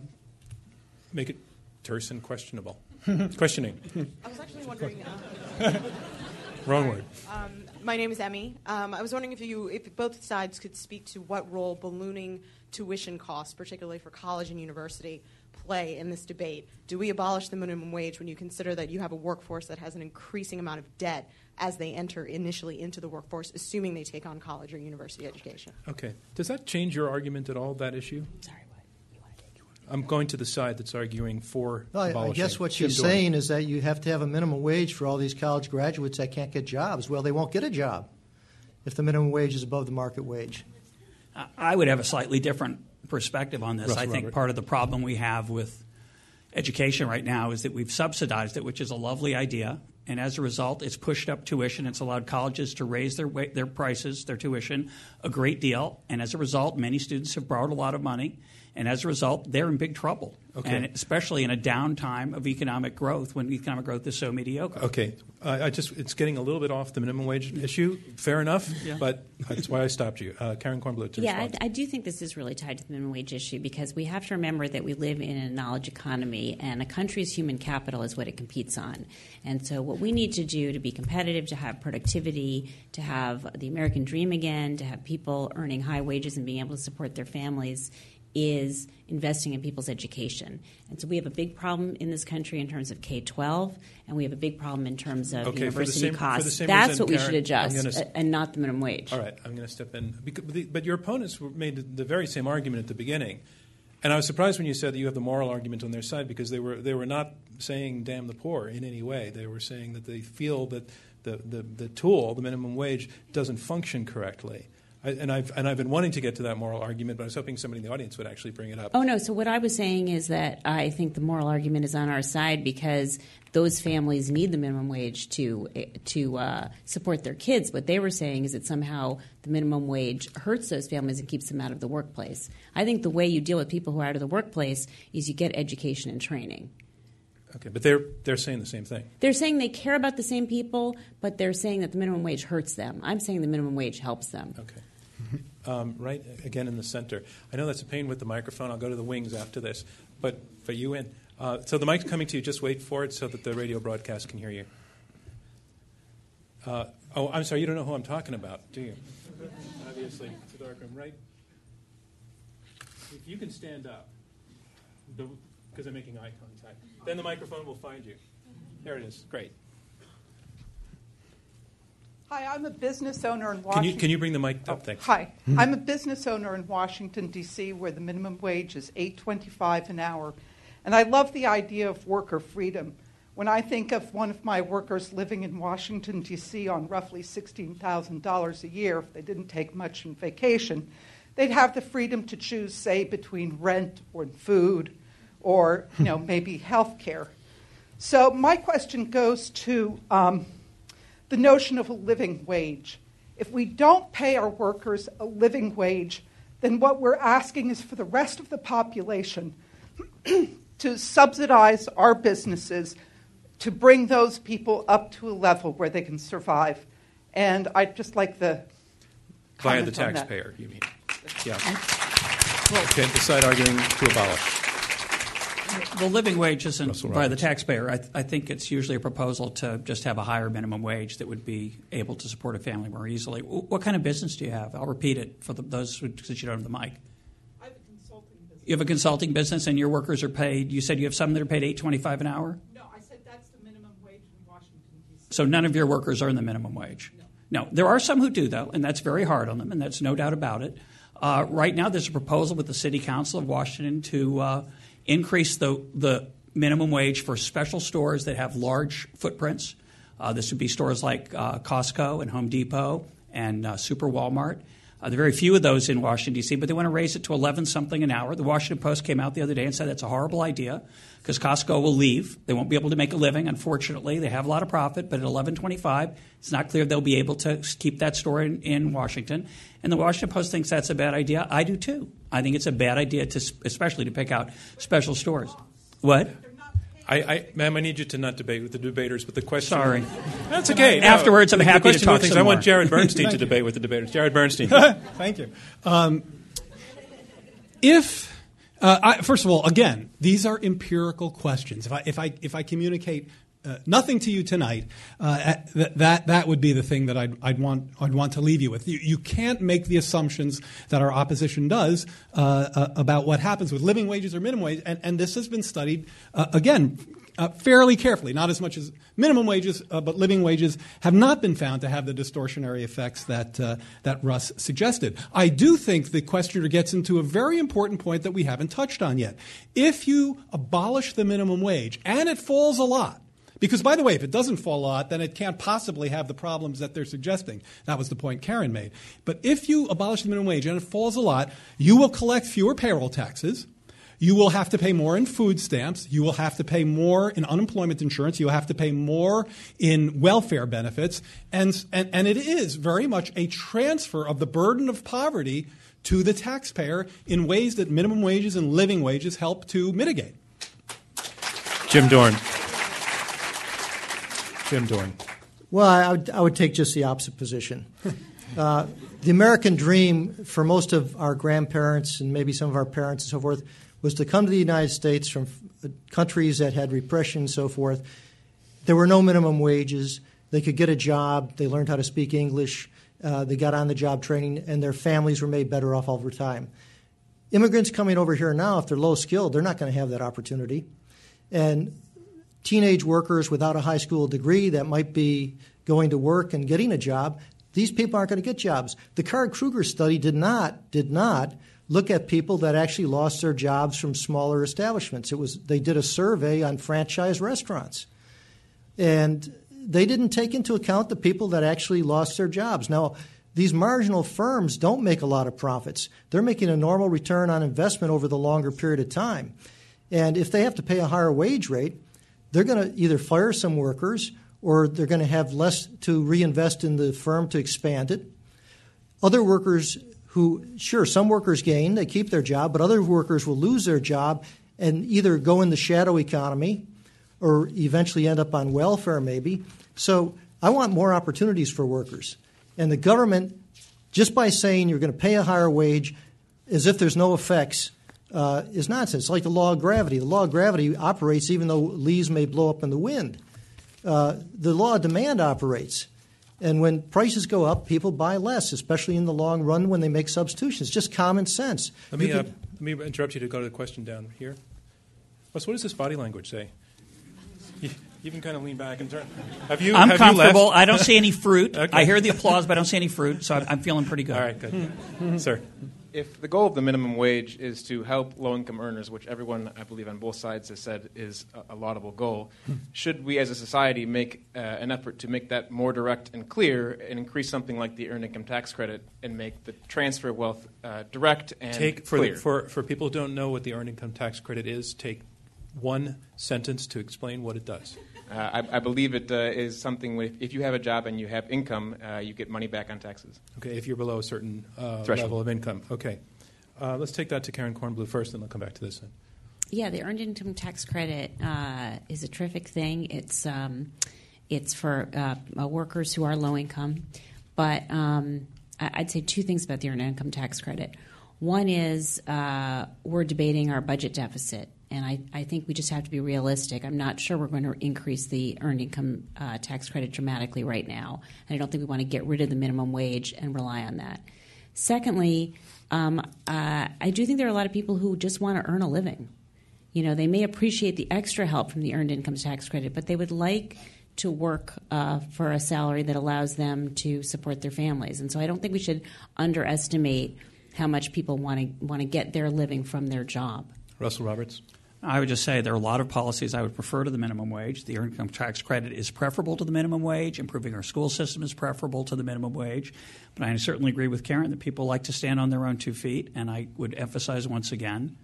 make it terse and questionable. Questioning. I was actually wondering. Uh, Wrong word. um, my name is Emmy. Um, I was wondering if you, if both sides could speak to what role ballooning tuition costs, particularly for college and university, play in this debate. Do we abolish the minimum wage when you consider that you have a workforce that has an increasing amount of debt as they enter initially into the workforce, assuming they take on college or university education? Okay. Does that change your argument at all, that issue? Sorry, what? You want to take it? I'm going to the side that's arguing for I, I guess what Jim she's Dorn. saying is that you have to have a minimum wage for all these college graduates that can't get jobs. Well, they won't get a job if the minimum wage is above the market wage. I- I would have a slightly different perspective on this. Russ I think Robert. part of the problem we have with education right now is that we've subsidized it, which is a lovely idea. and as a result, it's pushed up tuition. It's allowed colleges to raise their their prices, their tuition, a great deal. And as a result, many students have borrowed a lot of money, and as a result, they're in big trouble. Okay. And especially in a downtime of economic growth when economic growth is so mediocre. Okay, uh, I just it's getting a little bit off the minimum wage issue. Fair enough, Yeah. but that's why I stopped you, uh, Karen Kornbluh. To Yeah, I. I do think this is really tied to the minimum wage issue because we have to remember that we live in a knowledge economy and a country's human capital is what it competes on. And so, what we need to do to be competitive, to have productivity, to have the American dream again, to have people earning high wages and being able to support their families is investing in people's education. And so we have a big problem in this country in terms of K 12, and we have a big problem in terms of Okay, university same- costs. That's what we should adjust, I'm gonna s- uh, and not the minimum wage. All right, I'm going to step in. But your opponents made the very same argument at the beginning. And I was surprised when you said that you have the moral argument on their side because they were, they were not saying damn the poor in any way. They were saying that they feel that the, the, the tool, the minimum wage, doesn't function correctly. I, and, I've, and I've been wanting to get to that moral argument, but I was hoping somebody in the audience would actually bring it up. Oh no! So what I was saying is that I think the moral argument is on our side because those families need the minimum wage to to uh, support their kids. What they were saying is that somehow the minimum wage hurts those families and keeps them out of the workplace. I think the way you deal with people who are out of the workplace is you get education and training. Okay, but they're, they're saying the same thing. They're saying they care about the same people, but they're saying that the minimum wage hurts them. I'm saying the minimum wage helps them. Okay. Um, right again in the center. I know that's a pain with the microphone. I'll go to the wings after this, but but you in. Uh, so the mic's coming to you. Just wait for it so that the radio broadcast can hear you. Uh, oh, I'm sorry. You don't know who I'm talking about, do you? Obviously, it's a dark room, right? If you can stand up, because I'm making eye contact, then the microphone will find you. There it is. Great. Hi, I'm a business owner in Can Washington. you can you bring the mic up? Thanks. Hi, I'm a business owner in Washington D.C., where the minimum wage is eight twenty-five an hour, and I love the idea of worker freedom. When I think of one of my workers living in Washington D.C. on roughly sixteen thousand dollars a year, if they didn't take much in vacation, they'd have the freedom to choose, say, between rent or food, or you know maybe health care. So my question goes to. Um, the notion of a living wage. If we don't pay our workers a living wage, then what we're asking is for the rest of the population to subsidize our businesses to bring those people up to a level where they can survive. And I'd just like the Via the comment on that. taxpayer, you mean? Yeah. Okay, the side arguing to abolish. The living wage isn't by the taxpayer. I, I think it's usually a proposal to just have a higher minimum wage that would be able to support a family more easily. W- What kind of business do you have? I'll repeat it for the, those who, since you don't have the mic. I have a consulting business. You have a consulting business, and your workers are paid. You said you have some that are paid eight twenty-five an hour. No, I said that's the minimum wage in Washington, D.C. So none of your workers earn the minimum wage. No, there are some who do though, and that's very hard on them, and that's no doubt about it. Uh, right now, there's a proposal with the City Council of Washington to uh, increase the the minimum wage for special stores that have large footprints. Uh, this would be stores like uh, Costco and Home Depot and uh, Super Walmart. Uh, there are very few of those in Washington, D.C., but they want to raise it to 11 something an hour. The Washington Post came out the other day and said that's a horrible idea because Costco will leave. They won't be able to make a living, unfortunately. They have a lot of profit, but at 11.25, it's not clear they'll be able to keep that store in, in Washington. And the Washington Post thinks that's a bad idea. I do too. I think it's a bad idea, to, especially to pick out special stores. What? I, I, ma'am, I need you to not debate with the debaters, but the question. Sorry. That's okay. No, Afterwards, I'm the- the happy to talk of things, some I want. Jared Bernstein to debate with the debaters. Jared Bernstein. Thank you. Um, if uh, I, first of all, again, these are empirical questions. If I if I if I communicate uh, nothing to you tonight, uh, that, that that would be the thing that I'd, I'd want I'd want to leave you with. You, you can't make the assumptions that our opposition does uh, uh, about what happens with living wages or minimum wage, and, and this has been studied uh, again. Uh, fairly carefully, not as much as minimum wages, but living wages have not been found to have the distortionary effects that that Russ suggested. I do think the questioner gets into a very important point that we haven't touched on yet. If you abolish the minimum wage, and it falls a lot, because, by the way, if it doesn't fall a lot, then it can't possibly have the problems that they're suggesting. That was the point Karen made. But if you abolish the minimum wage and it falls a lot, you will collect fewer payroll taxes. you will have to pay more in food stamps. You will have to pay more in unemployment insurance. You will have to pay more in welfare benefits. And, and, and it is very much a transfer of the burden of poverty to the taxpayer in ways that minimum wages and living wages help to mitigate. Jim Dorn. Jim Dorn. Well, I would, I would take just the opposite position. Uh, the American dream for most of our grandparents and maybe some of our parents and so forth was to come to the United States from countries that had repression and so forth. There were no minimum wages. They could get a job. They learned how to speak English. Uh, they got on the job training, and their families were made better off over time. Immigrants coming over here now, if they're low skilled, they're not going to have that opportunity. And teenage workers without a high school degree that might be going to work and getting a job, these people aren't going to get jobs. The Card Krueger study did not did not look at people that actually lost their jobs from smaller establishments. It was they did a survey on franchise restaurants, and they didn't take into account the people that actually lost their jobs. Now. These marginal firms don't make a lot of profits. They're making a normal return on investment over the longer period of time. And if they have to pay a higher wage rate, they're going to either fire some workers or they're going to have less to reinvest in the firm to expand it. Other workers who, sure, some workers gain, they keep their job, but other workers will lose their job and either go in the shadow economy or eventually end up on welfare, maybe. So I want more opportunities for workers. And the government, just by saying you're going to pay a higher wage as if there's no effects, uh, is nonsense. It's like the law of gravity. The law of gravity operates even though leaves may blow up in the wind. Uh, the law of demand operates. And when prices go up, people buy less, especially in the long run when they make substitutions. Just common sense. Let me, uh, let me interrupt you to go to the question down here. Wes, what does this body language say? You, you can kind of lean back and turn. Have you? I'm have comfortable. You? I don't see any fruit. Okay. I hear the applause, but I don't see any fruit, so I'm, I'm feeling pretty good. All right, good. Sir. If the goal of the minimum wage is to help low income earners, which everyone, I believe, on both sides has said is a, a laudable goal, should we as a society make uh, an effort to make that more direct and clear and increase something like the earned income tax credit and make the transfer of wealth uh, direct and Take for, clear? the, for for people who don't know what the earned income tax credit is. Take one sentence to explain what it does. Uh, I, I believe it uh, is something with, if you have a job and you have income, uh, you get money back on taxes. Okay, if you're below a certain uh, Threshold. level of income. Okay, uh, let's take that to Karen Kornbluh first, and then I'll come back to this. One. Yeah, the earned income tax credit uh, is a terrific thing. It's um, it's for uh, uh, workers who are low income, but um, I- I'd say two things about the earned income tax credit. One is uh, we're debating our budget deficit, and I, I think we just have to be realistic. I'm not sure we're going to increase the earned income uh, tax credit dramatically right now, and I don't think we want to get rid of the minimum wage and rely on that. Secondly, um, uh, I do think there are a lot of people who just want to earn a living. You know, they may appreciate the extra help from the earned income tax credit, but they would like to work uh, for a salary that allows them to support their families. And so I don't think we should underestimate how much people want to want to get their living from their job. Russell Roberts. I would just say there are a lot of policies I would prefer to the minimum wage. The earned income tax credit is preferable to the minimum wage. Improving our school system is preferable to the minimum wage. But I certainly agree with Karen that people like to stand on their own two feet. And I would emphasize once again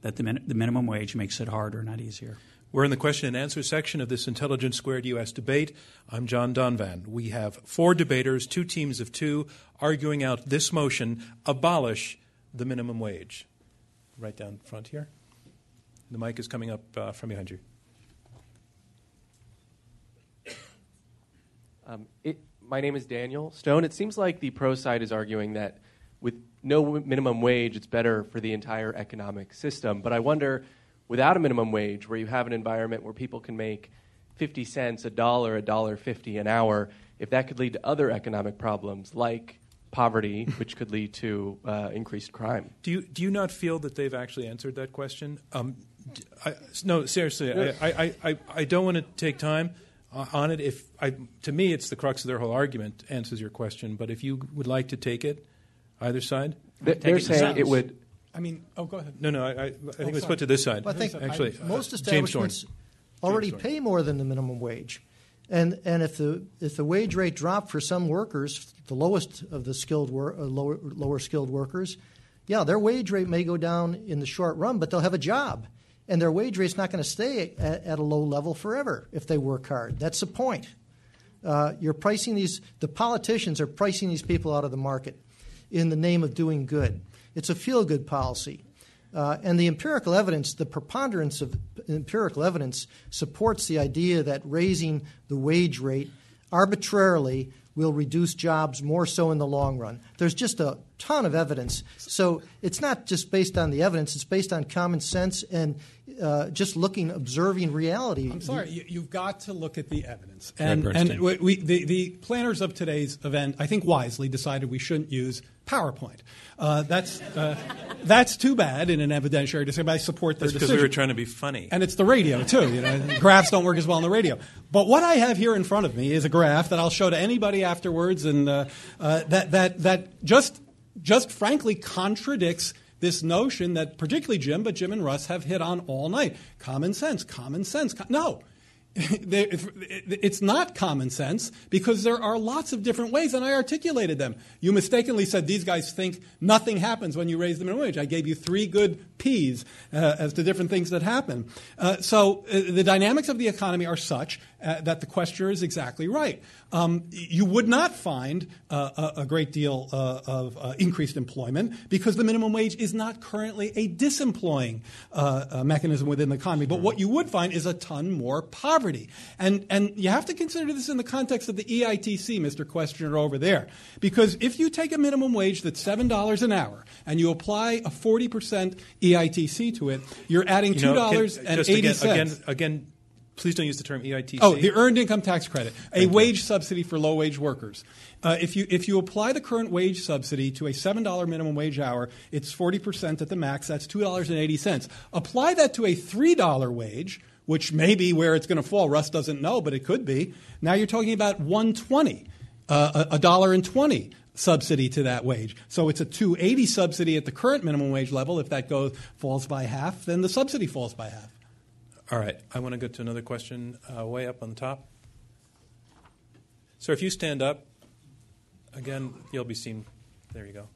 that the, min- the minimum wage makes it harder, not easier. We're in the question and answer section of this Intelligence Squared U.S. debate. I'm John Donvan. We have four debaters, two teams of two, arguing out this motion abolish the minimum wage. Right down front here. The mic is coming up uh, from behind you. Um, it, my name is Daniel Stone. It seems like the pro side is arguing that with no minimum wage, it's better for the entire economic system. But I wonder, without a minimum wage, where you have an environment where people can make 50 cents, a dollar, a dollar 50 an hour, if that could lead to other economic problems like poverty, which could lead to uh, increased crime. Do you do you not feel that they've actually answered that question? Um, I, no, seriously, I, I, I, I don't want to take time uh, on it. If I, to me, it's the crux of their whole argument answers your question. But if you would like to take it, either side. Th- Take they're it saying it would. I mean, oh, go ahead. No, no, I, I, I think let's put to this side. Well, I think actually, I- most uh, establishments already pay more than the minimum wage, and and if the if the wage rate dropped for some workers, the lowest of the skilled wor- uh, lower lower skilled workers, yeah, their wage rate may go down in the short run, but they'll have a job. And their wage rate's not going to stay at, at, a low level forever if they work hard. That's the point. Uh, you're pricing these, the politicians are pricing these people out of the market in the name of doing good. It's a feel good policy. Uh, and the empirical evidence, the preponderance of empirical evidence, supports the idea that raising the wage rate arbitrarily will reduce jobs more so in the long run. There's just a ton of evidence. So it's not just based on the evidence, it's based on common sense and uh, just looking, observing reality. I'm sorry, you, have got to look at the evidence. And, and we, the, the planners of today's event, I think wisely, decided we shouldn't use PowerPoint. Uh, that's, uh, that's too bad in an evidentiary discussion. I support their that's decision. because we were trying to be funny. And it's the radio, too. You know, graphs don't work as well on the radio. But what I have here in front of me is a graph that I'll show to anybody afterwards, and uh, uh, that, that, that just, just frankly contradicts – this notion that particularly Jim, but Jim and Russ have hit on all night. Common sense, common sense. No. it's not common sense because there are lots of different ways, and I articulated them. You mistakenly said these guys think nothing happens when you raise the minimum wage. I gave you three good P's uh, as to different things that happen. Uh, so uh, the dynamics of the economy are such uh, that the questioner is exactly right. Um, you would not find uh, a, a, great deal of increased employment because the minimum wage is not currently a disemploying mechanism within the economy. But what you would find is a ton more poverty. And, and you have to consider this in the context of the EITC, Mr. Questioner, over there. Because if you take a minimum wage that's $7 an hour and you apply a 40% EITC to it, you're adding $2.80. Again, again, again Please don't use the term EITC. Oh, the Earned Income Tax Credit, a Thank wage you. subsidy for low wage workers. Uh, if, you, if you apply the current wage subsidy to a $7 minimum wage hour, it's 40% at the max. That's $2.80. Apply that to a $3 wage, which may be where it's going to fall. Russ doesn't know, but it could be. Now you're talking about 120, uh, a dollar and 20 subsidy to that wage. So it's a 280 subsidy at the current minimum wage level. If that goes falls by half, then the subsidy falls by half. All right, I want to go to another question uh, way up on the top. Sir, if you stand up, again, you'll be seen. There you go.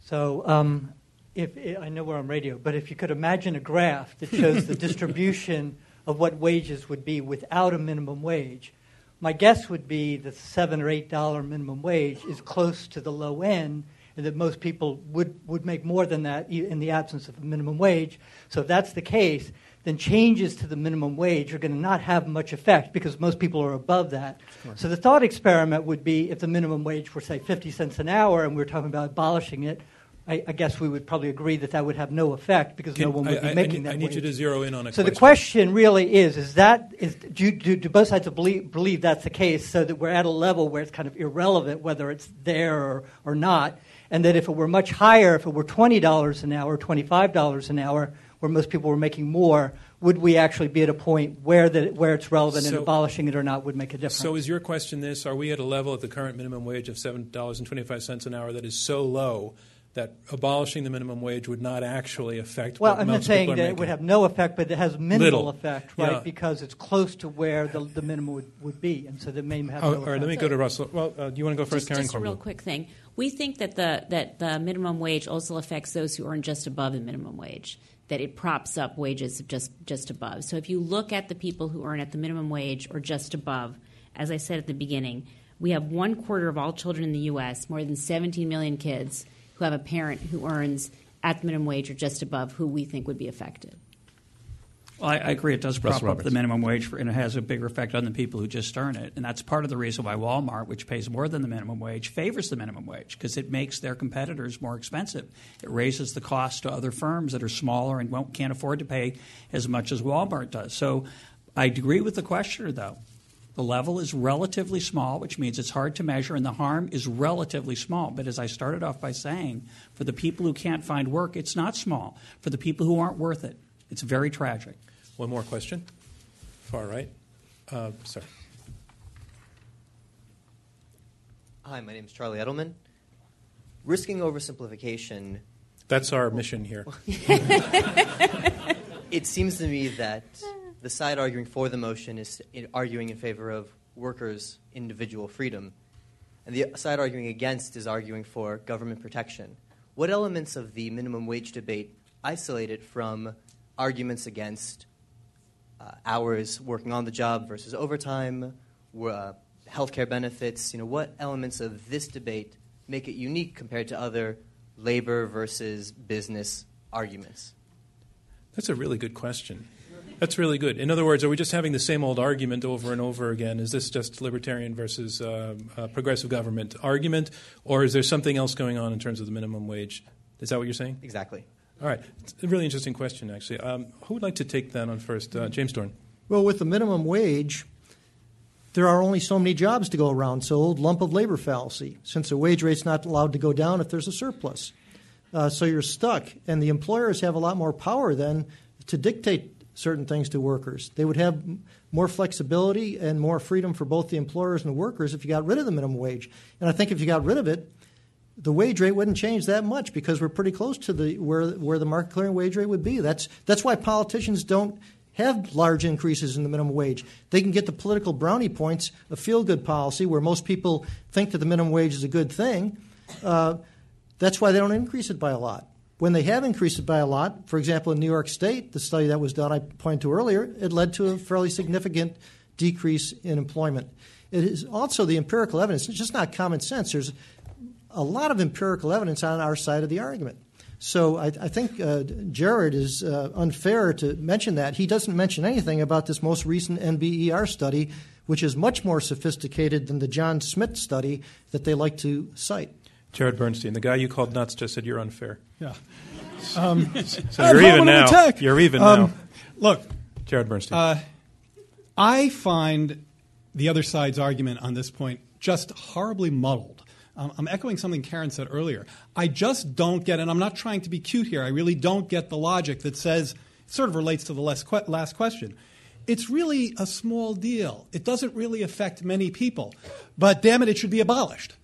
So, um, if I know we're on radio, but if you could imagine a graph that shows the distribution of what wages would be without a minimum wage, my guess would be that seven or eight dollar minimum wage is close to the low end, and that most people would, would make more than that in the absence of a minimum wage. So if that's the case, then changes to the minimum wage are going to not have much effect because most people are above that. So the thought experiment would be if the minimum wage were, say, 50 cents an hour and we we're talking about abolishing it, I, I, guess we would probably agree that that would have no effect because Can, no one would I, be making I, that. I need wage. you to zero in on a. So question. the question really is: is that is do, do, do both sides believe, believe that's the case, so that we're at a level where it's kind of irrelevant whether it's there or, or not, and that if it were much higher, if it were twenty dollars an hour, twenty five dollars an hour, where most people were making more, would we actually be at a point where the, where it's relevant so, and abolishing it or not would make a difference? So is your question this: Are we at a level at the current minimum wage of seven dollars and twenty five cents an hour that is so low? That abolishing the minimum wage would not actually affect. Well, I'm not saying that making. it would have no effect, but it has minimal Little. effect, right? Yeah. Because it's close to where the, the minimum would, would be, and so that may have. Oh, no all right, let me go to Russell. Well, uh, do you want to go first, just, Karen? Just a real quick thing. We think that the that the minimum wage also affects those who earn just above the minimum wage. That it props up wages just just above. So if you look at the people who earn at the minimum wage or just above, as I said at the beginning, we have one quarter of all children in the U.S., more than 17 million kids who have a parent who earns at the minimum wage or just above who we think would be affected. Well, I, I agree. It does prop up the minimum wage, for, and it has a bigger effect on the people who just earn it. And that's part of the reason why Walmart, which pays more than the minimum wage, favors the minimum wage because it makes their competitors more expensive. It raises the cost to other firms that are smaller and won't, can't afford to pay as much as Walmart does. So I agree with the questioner, though. The level is relatively small, which means it's hard to measure, and the harm is relatively small. But as I started off by saying, for the people who can't find work, it's not small. For the people who aren't worth it, it's very tragic. One more question. Far right. Uh, sir. Hi, my name is Charlie Edelman. Risking oversimplification. That's our mission here. it seems to me that the side arguing for the motion is arguing in favor of workers' individual freedom. And the side arguing against is arguing for government protection. What elements of the minimum wage debate isolate it from arguments against uh, hours working on the job versus overtime, uh, healthcare benefits? You know, what elements of this debate make it unique compared to other labor versus business arguments? That's a really good question. That's really good. In other words, are we just having the same old argument over and over again? Is this just libertarian versus uh, uh, progressive government argument, or is there something else going on in terms of the minimum wage? Is that what you're saying? Exactly. All right. It's a really interesting question, actually. Um, who would like to take that on first? Uh, James Dorn. Well, with the minimum wage, there are only so many jobs to go around, so old lump of labor fallacy, since the wage rate's not allowed to go down if there's a surplus. Uh, so you're stuck, and the employers have a lot more power then to dictate certain things to workers. They would have more flexibility and more freedom for both the employers and the workers if you got rid of the minimum wage. And I think if you got rid of it, the wage rate wouldn't change that much because we're pretty close to the where where the market clearing wage rate would be. That's that's why politicians don't have large increases in the minimum wage. They can get the political brownie points of feel good policy where most people think that the minimum wage is a good thing. Uh, that's why they don't increase it by a lot. When they have increased it by a lot, for example, in New York State, the study that was done I pointed to earlier, it led to a fairly significant decrease in employment. It is also the empirical evidence. It's just not common sense. There's a lot of empirical evidence on our side of the argument. So I, I think uh, Jared is uh, unfair to mention that. He doesn't mention anything about this most recent NBER study, which is much more sophisticated than the John Smith study that they like to cite. Jared Bernstein, the guy you called nuts, just said you're unfair. Yeah. Um, so you're even now. Attack. You're even um, now. Look, Jared Bernstein. Uh, I find the other side's argument on this point just horribly muddled. Um, I'm echoing something Karen said earlier. I just don't get, and I'm not trying to be cute here, I really don't get the logic that says, sort of relates to the last, que- last question. It's really a small deal. It doesn't really affect many people. But damn it, it should be abolished.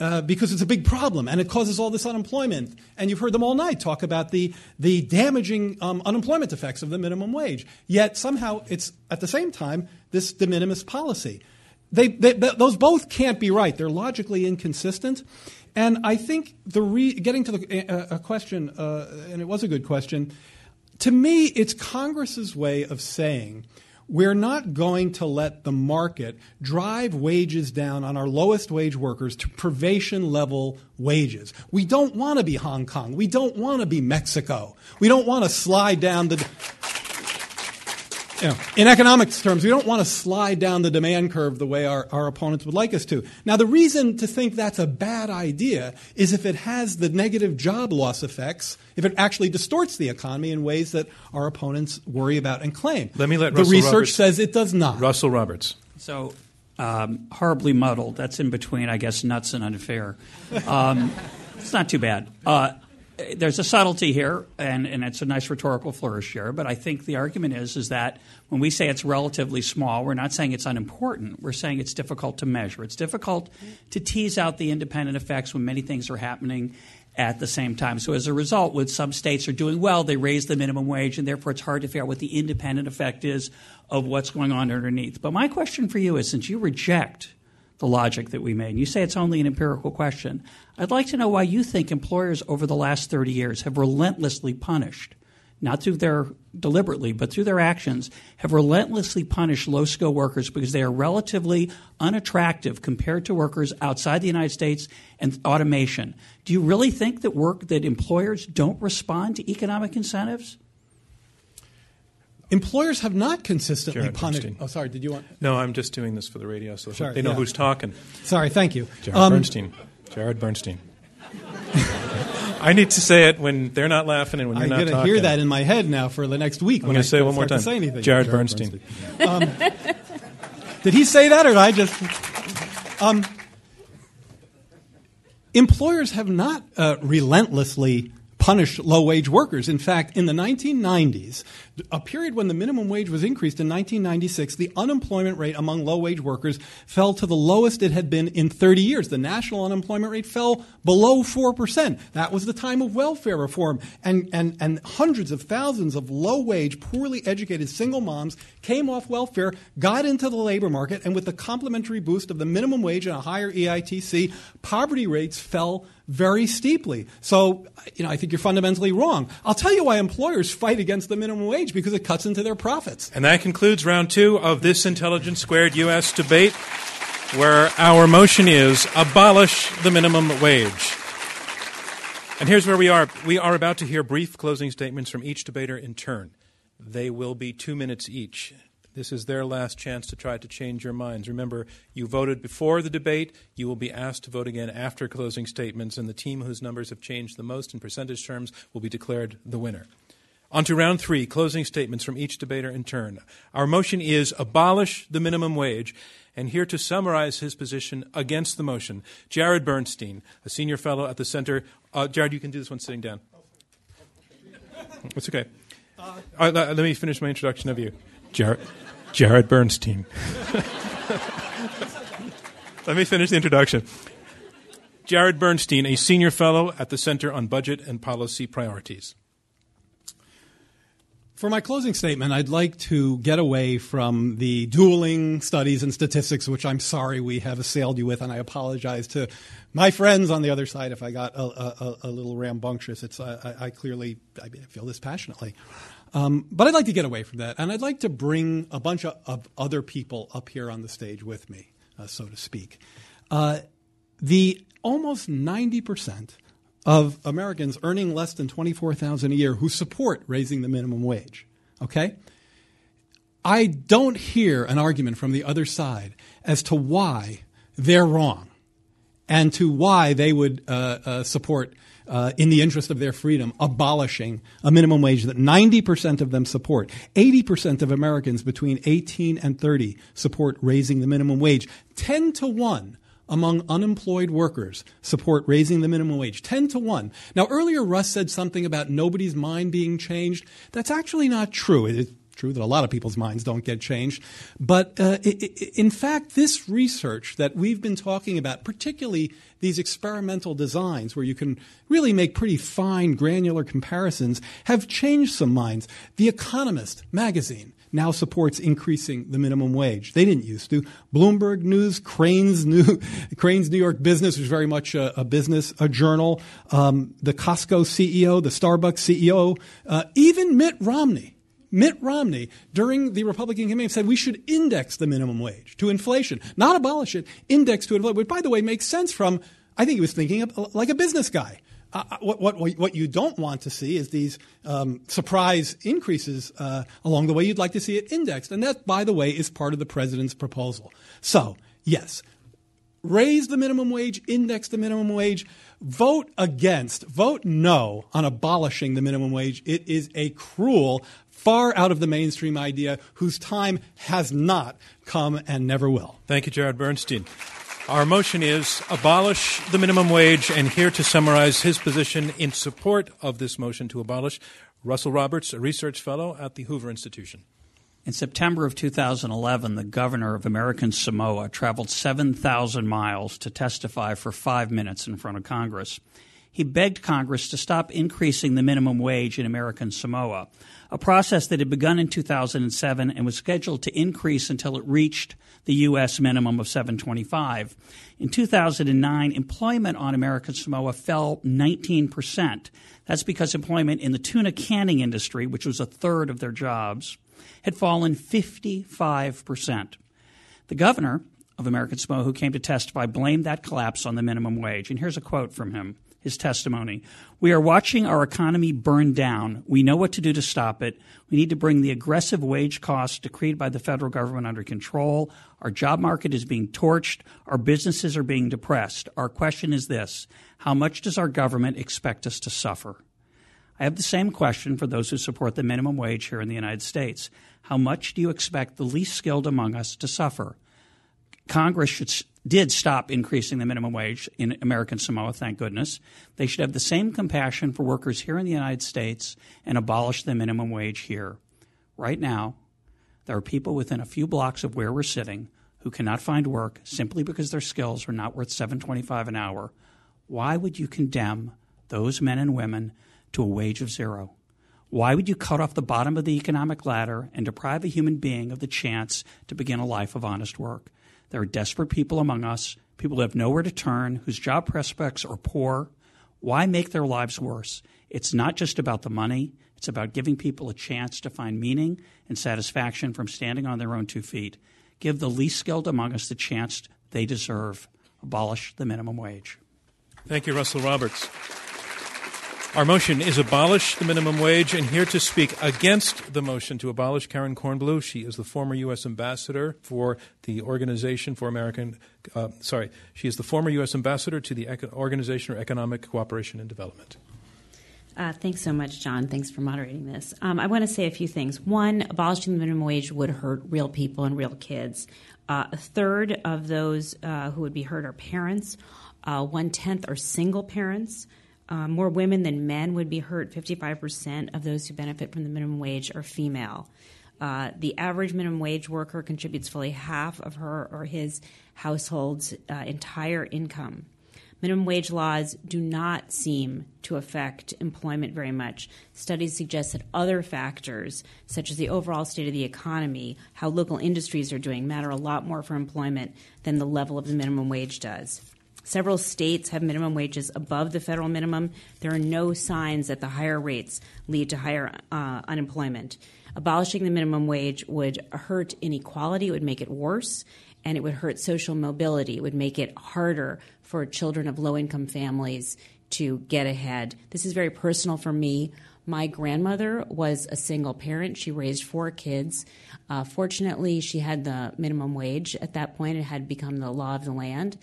Uh, because it's a big problem and it causes all this unemployment. And you've heard them all night talk about the, the damaging um, unemployment effects of the minimum wage. Yet somehow it's at the same time this de minimis policy. They, they, those both can't be right. They're logically inconsistent. And I think the re- getting to the uh, a question, uh, and it was a good question, to me, it's Congress's way of saying we're not going to let the market drive wages down on our lowest wage workers to privation level wages. We don't want to be Hong Kong. We don't want to be Mexico. We don't want to slide down the you know, in economics terms, we don't want to slide down the demand curve the way our, our opponents would like us to. Now, the reason to think that's a bad idea is if it has the negative job loss effects, if it actually distorts the economy in ways that our opponents worry about and claim. Let me let the Russell research Roberts- says it does not. Russell Roberts. So um, horribly muddled. That's in between, I guess, nuts and unfair. Um, it's not too bad. Uh, there's a subtlety here, and, and it's a nice rhetorical flourish here. But I think the argument is is that when we say it's relatively small, we're not saying it's unimportant. We're saying it's difficult to measure. It's difficult to tease out the independent effects when many things are happening at the same time. So as a result, when some states are doing well, they raise the minimum wage, and therefore it's hard to figure out what the independent effect is of what's going on underneath. But my question for you is since you reject the logic that we made, and you say it's only an empirical question, I'd like to know why you think employers over the last 30 years have relentlessly punished, not through their deliberately, but through their actions, have relentlessly punished low skill workers because they are relatively unattractive compared to workers outside the United States and automation. Do you really think that work that employers don't respond to economic incentives? Employers have not consistently Jared punished. Bernstein. Oh, sorry. Did you want? No, I'm just doing this for the radio, so Sorry, they know yeah. who's talking. Sorry. Thank you. Jared Um, Bernstein. Jared Bernstein. I need to say it when they're not laughing and when you're I'm not going to hear that in my head now for the next week. I'm when going I to say it one more time. Say anything. Jared, Bernstein. Um, did he say that, or did I just? Um, employers have not uh, relentlessly punished low wage workers. In fact, in the 1990s, a period when the minimum wage was increased in 1996, the unemployment rate among low wage workers fell to the lowest it had been in 30 years. The national unemployment rate fell below 4%. That was the time of welfare reform. And, and, and hundreds of thousands of low wage, poorly educated single moms came off welfare, got into the labor market, and with the complementary boost of the minimum wage and a higher EITC, poverty rates fell very steeply. So, you know, I think you're fundamentally wrong. I'll tell you why employers fight against the minimum wage because it cuts into their profits. And that concludes round two of this Intelligence Squared U.S. debate, where our motion is abolish the minimum wage. And here's where we are. We are about to hear brief closing statements from each debater in turn. They will be two minutes each. This is their last chance to try to change your minds. Remember, you voted before the debate. You will be asked to vote again after closing statements, and the team whose numbers have changed the most in percentage terms will be declared the winner. On to round three, closing statements from each debater in turn. Our motion is abolish the minimum wage. And here to summarize his position against the motion, Jared Bernstein, a senior fellow at the Center. Uh, Jared, you can do this one sitting down. It's okay. Uh, let me finish my introduction of you. Jared, Jared Bernstein. Let me finish the introduction. Jared Bernstein, a senior fellow at the Center on Budget and Policy Priorities. For my closing statement, I'd like to get away from the dueling studies and statistics, which I'm sorry we have assailed you with, and I apologize to my friends on the other side if I got a, a, a little rambunctious. It's, I, I clearly I feel this passionately. Um, but I'd like to get away from that, and I'd like to bring a bunch of, of other people up here on the stage with me, uh, so to speak. Uh, the almost 90% of Americans earning less than 24000 a year who support raising the minimum wage, okay? I don't hear an argument from the other side as to why they're wrong and to why they would uh, uh support uh, in the interest of their freedom, abolishing a minimum wage that 90% of them support. 80% of Americans between 18 and 30 support raising the minimum wage. 10 to 1 among unemployed workers support raising the minimum wage 10 to 1 now earlier russ said something about nobody's mind being changed that's actually not true It is true that a lot of people's minds don't get changed. But uh, in fact, this research that we've been talking about, particularly these experimental designs where you can really make pretty fine, granular comparisons, have changed some minds. The Economist magazine now supports increasing the minimum wage. They didn't used to. Bloomberg News, Crain's New, Crain's New York Business which is very much a, a business, a journal. Um, the Costco CEO, the Starbucks CEO, uh, even Mitt Romney Mitt Romney, during the Republican campaign, said we should index the minimum wage to inflation, not abolish it, index to inflation, which, by the way, makes sense from, I think he was thinking of, like a business guy. What, what, what you don't want to see is these um, surprise increases uh, along the way. You'd like to see it indexed. And that, by the way, is part of the president's proposal. So, yes, raise the minimum wage, index the minimum wage, vote against, vote no on abolishing the minimum wage. It is a cruel, far out of the mainstream idea whose time has not come and never will. Thank you, Jared Bernstein. Our motion is abolish the minimum wage, and here to summarize his position in support of this motion to abolish, Russell Roberts, a research fellow at the Hoover Institution. In September of 2011, the governor of American Samoa traveled 7,000 miles to testify for five minutes in front of Congress. He begged Congress to stop increasing the minimum wage in American Samoa, a process that had begun in 2007 and was scheduled to increase until it reached the U.S. minimum of 725. In 2009, employment on American Samoa fell 19%. That's because employment in the tuna canning industry, which was a third of their jobs, had fallen 55%. The governor of American Samoa, who came to testify, blamed that collapse on the minimum wage. And here's a quote from him his testimony. We are watching our economy burn down. We know what to do to stop it. We need to bring the aggressive wage costs decreed by the federal government under control. Our job market is being torched. Our businesses are being depressed. Our question is this How much does our government expect us to suffer? I have the same question for those who support the minimum wage here in the United States. How much do you expect the least skilled among us to suffer? Congress should, did stop increasing the minimum wage in American Samoa, thank goodness. They should have the same compassion for workers here in the United States and abolish the minimum wage here. Right now, there are people within a few blocks of where we're sitting who cannot find work simply because their skills are not worth 7.25 an hour. Why would you condemn those men and women to a wage of zero? Why would you cut off the bottom of the economic ladder and deprive a human being of the chance to begin a life of honest work? There are desperate people among us, people who have nowhere to turn, whose job prospects are poor. Why make their lives worse? It's not just about the money, it's about giving people a chance to find meaning and satisfaction from standing on their own two feet. Give the least skilled among us the chance they deserve. Abolish the minimum wage. Thank you, Russell Roberts. Our motion is abolish the minimum wage, and here to speak against the motion to abolish Karen Kornbluh. She is the former U.S. ambassador for the Organization for American. Uh, sorry, she is the former U.S. ambassador to the Organization for Economic Cooperation and Development. Uh, thanks so much, John. Thanks for moderating this. Um, I want to say a few things. One, abolishing the minimum wage would hurt real people and real kids. Uh, a third of those uh, who would be hurt are parents. Uh, one tenth are single parents. Uh, more women than men would be hurt. 55% of those who benefit from the minimum wage are female. Uh, the average minimum wage worker contributes fully half of her or his household's uh, entire income. Minimum wage laws do not seem to affect employment very much. Studies suggest that other factors, such as the overall state of the economy, how local industries are doing, matter a lot more for employment than the level of the minimum wage does. Several states have minimum wages above the federal minimum. There are no signs that the higher rates lead to higher uh, unemployment. Abolishing the minimum wage would hurt inequality, it would make it worse, and it would hurt social mobility. It would make it harder for children of low income families to get ahead. This is very personal for me. My grandmother was a single parent. She raised four kids. Uh, fortunately, she had the minimum wage at that point. It had become the law of the land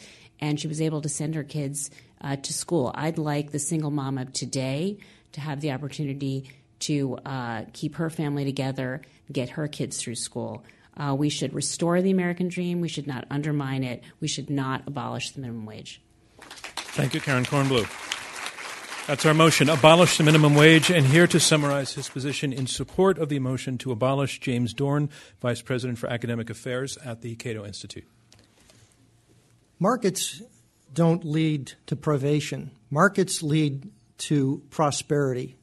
and she was able to send her kids uh, to school. I'd like the single mom of today to have the opportunity to uh, keep her family together, get her kids through school. Uh, we should restore the American dream. We should not undermine it. We should not abolish the minimum wage. Thank you, Karen Kornbluh. That's our motion, abolish the minimum wage. And here to summarize his position in support of the motion to abolish, James Dorn, Vice President for Academic Affairs at the Cato Institute. Markets don't lead to privation, markets lead to prosperity.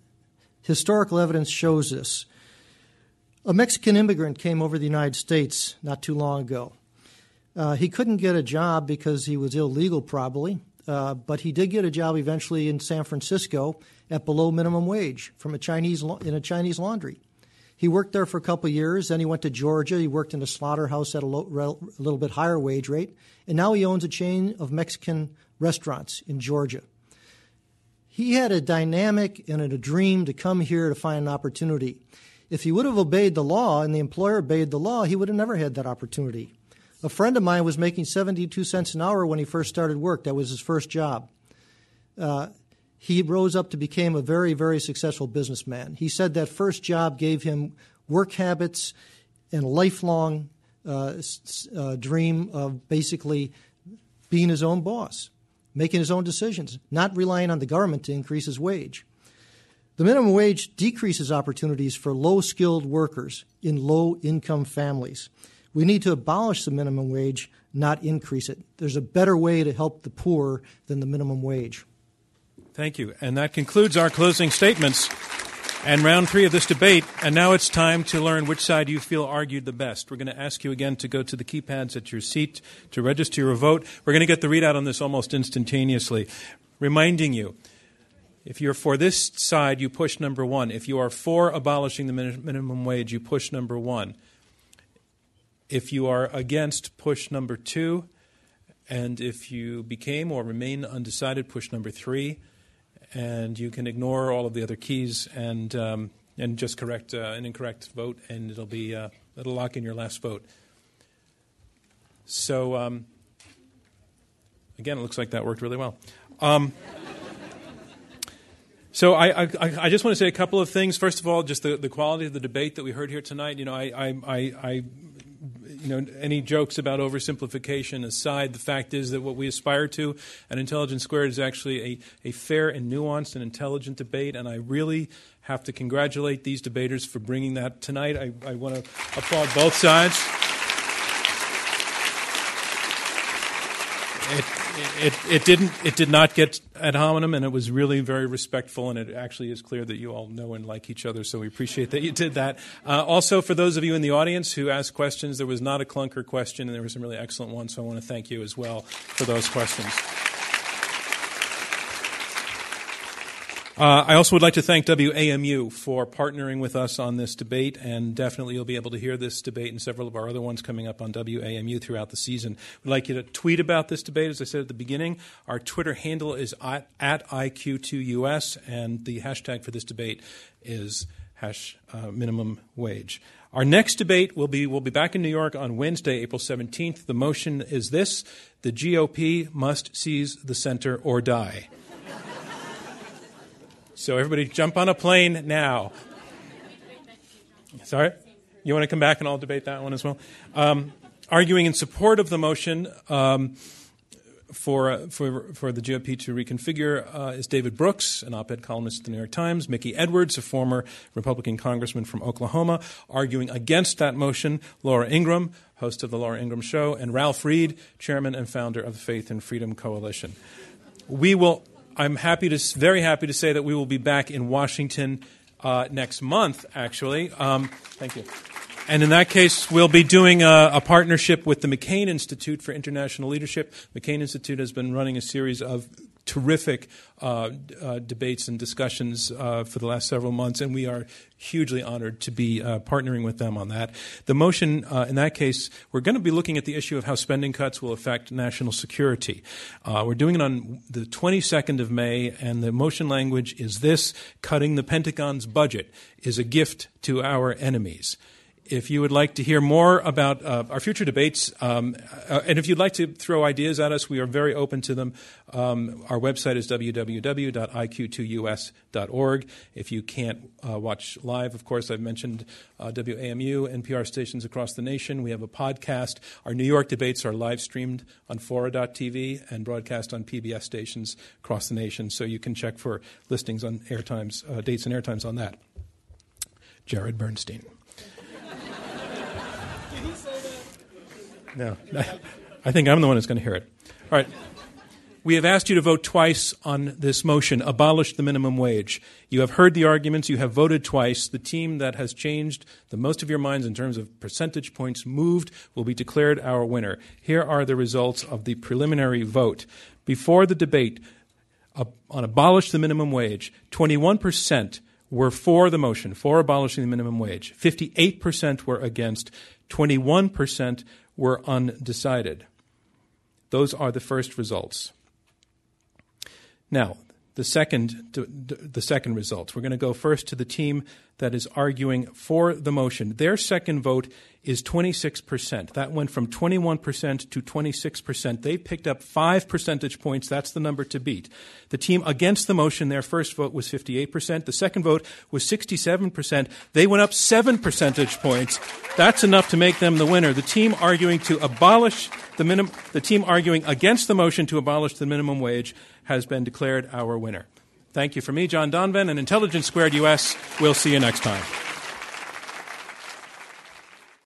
Historical evidence shows this. A Mexican immigrant came over the United States not too long ago. Uh, he couldn't get a job because he was illegal, probably, uh, but he did get a job eventually in San Francisco at below minimum wage from a Chinese in a Chinese laundry. He worked there for a couple years. Then he went to Georgia. He worked in a slaughterhouse at a, a little bit higher wage rate. And now he owns a chain of Mexican restaurants in Georgia. He had a dynamic and a dream to come here to find an opportunity. If he would have obeyed the law and the employer obeyed the law, he would have never had that opportunity. A friend of mine was making 72 cents an hour when he first started work. That was his first job. Uh, he rose up to become a very, very successful businessman. He said that first job gave him work habits and a lifelong uh, uh, dream of basically being his own boss, making his own decisions, not relying on the government to increase his wage. The minimum wage decreases opportunities for low skilled workers in low income families. We need to abolish the minimum wage, not increase it. There's a better way to help the poor than the minimum wage. Thank you. And that concludes our closing statements and round three of this debate. And now it's time to learn which side you feel argued the best. We're going to ask you again to go to the keypads at your seat to register your vote. We're going to get the readout on this almost instantaneously, reminding you. If you're for this side, you push number one. If you are for abolishing the minimum wage, you push number one. If you are against, push number two. And if you became or remain undecided, push number three and you can ignore all of the other keys and um, and just correct uh, an incorrect vote, and it'll be uh, it'll lock in your last vote. So um, again, it looks like that worked really well. Um, so I, I, I, just want to say a couple of things. First of all, just the, the quality of the debate that we heard here tonight. You know, I, I, I you know, any jokes about oversimplification aside, the fact is that what we aspire to at Intelligence Squared is actually a, a fair and nuanced and intelligent debate, and I really have to congratulate these debaters for bringing that tonight. I, I want to applaud both sides. It, it, didn't it did not get ad hominem and it was really very respectful and it actually is clear that you all know and like each other so we appreciate that you did that. Uh, also for those of you in the audience who asked questions there was not a clunker question and there were some really excellent ones so i want to thank you as well for those questions Uh, I also would like to thank WAMU for partnering with us on this debate, and definitely you'll be able to hear this debate and several of our other ones coming up on WAMU throughout the season. We'd like you to tweet about this debate, as I said at the beginning. Our Twitter handle is at, at IQ2US, and the hashtag for this debate is hash uh, minimum wage. Our next debate will be we'll be back in New York on Wednesday, April 17th. The motion is this: the GOP must seize the center or die. So everybody jump on a plane now. Sorry? You want to come back and I'll debate that one as well? Um, arguing in support of the motion um, for, uh, for, for the GOP to reconfigure uh, is David Brooks, an op ed columnist at the New York Times, Mickey Edwards, a former Republican congressman from Oklahoma. Arguing against that motion, Laura Ingraham, host of The Laura Ingraham Show, and Ralph Reed, chairman and founder of the Faith and Freedom Coalition. We will I'm happy to, very happy to say that we will be back in Washington uh, next month, actually. Um, thank you. And in that case, we'll be doing a, a, partnership with the McCain Institute for International Leadership. McCain Institute has been running a series of terrific uh, uh, debates and discussions uh, for the last several months, and we are hugely honored to be uh, partnering with them on that. The motion, uh, in that case, we're going to be looking at the issue of how spending cuts will affect national security. Uh, we're doing it on the 22nd of May, and the motion language is this cutting the Pentagon's budget is a gift to our enemies if you would like to hear more about uh, our future debates, um, uh, and if you'd like to throw ideas at us, we are very open to them. Um, our website is www.iq2us.org. If you can't uh, watch live, of course, I've mentioned uh, WAMU, NPR stations across the nation. We have a podcast. Our New York debates are live streamed on Fora.tv and broadcast on PBS stations across the nation, so you can check for listings on airtimes, uh, dates and airtimes on that. Jared Bernstein. No. I think I'm the one who's going to hear it. All right. We have asked you to vote twice on this motion abolish the minimum wage. You have heard the arguments, you have voted twice. The team that has changed the most of your minds in terms of percentage points moved will be declared our winner. Here are the results of the preliminary vote. Before the debate on abolish the minimum wage, 21% were for the motion, for abolishing the minimum wage. 58% were against. 21% were undecided. Those are the first results. Now, the second, the second results. We're going to go first to the team that is arguing for the motion. Their second vote is 26%. That went from 21% to 26%. They picked up five percentage points. That's the number to beat. The team against the motion, their first vote was 58%. The second vote was 67%. They went up seven percentage points. That's enough to make them the winner. The team arguing to abolish the minimum, the team arguing against the motion to abolish the minimum wage has been declared our winner. Thank you for me, John Donvan, and Intelligence Squared US. We'll see you next time.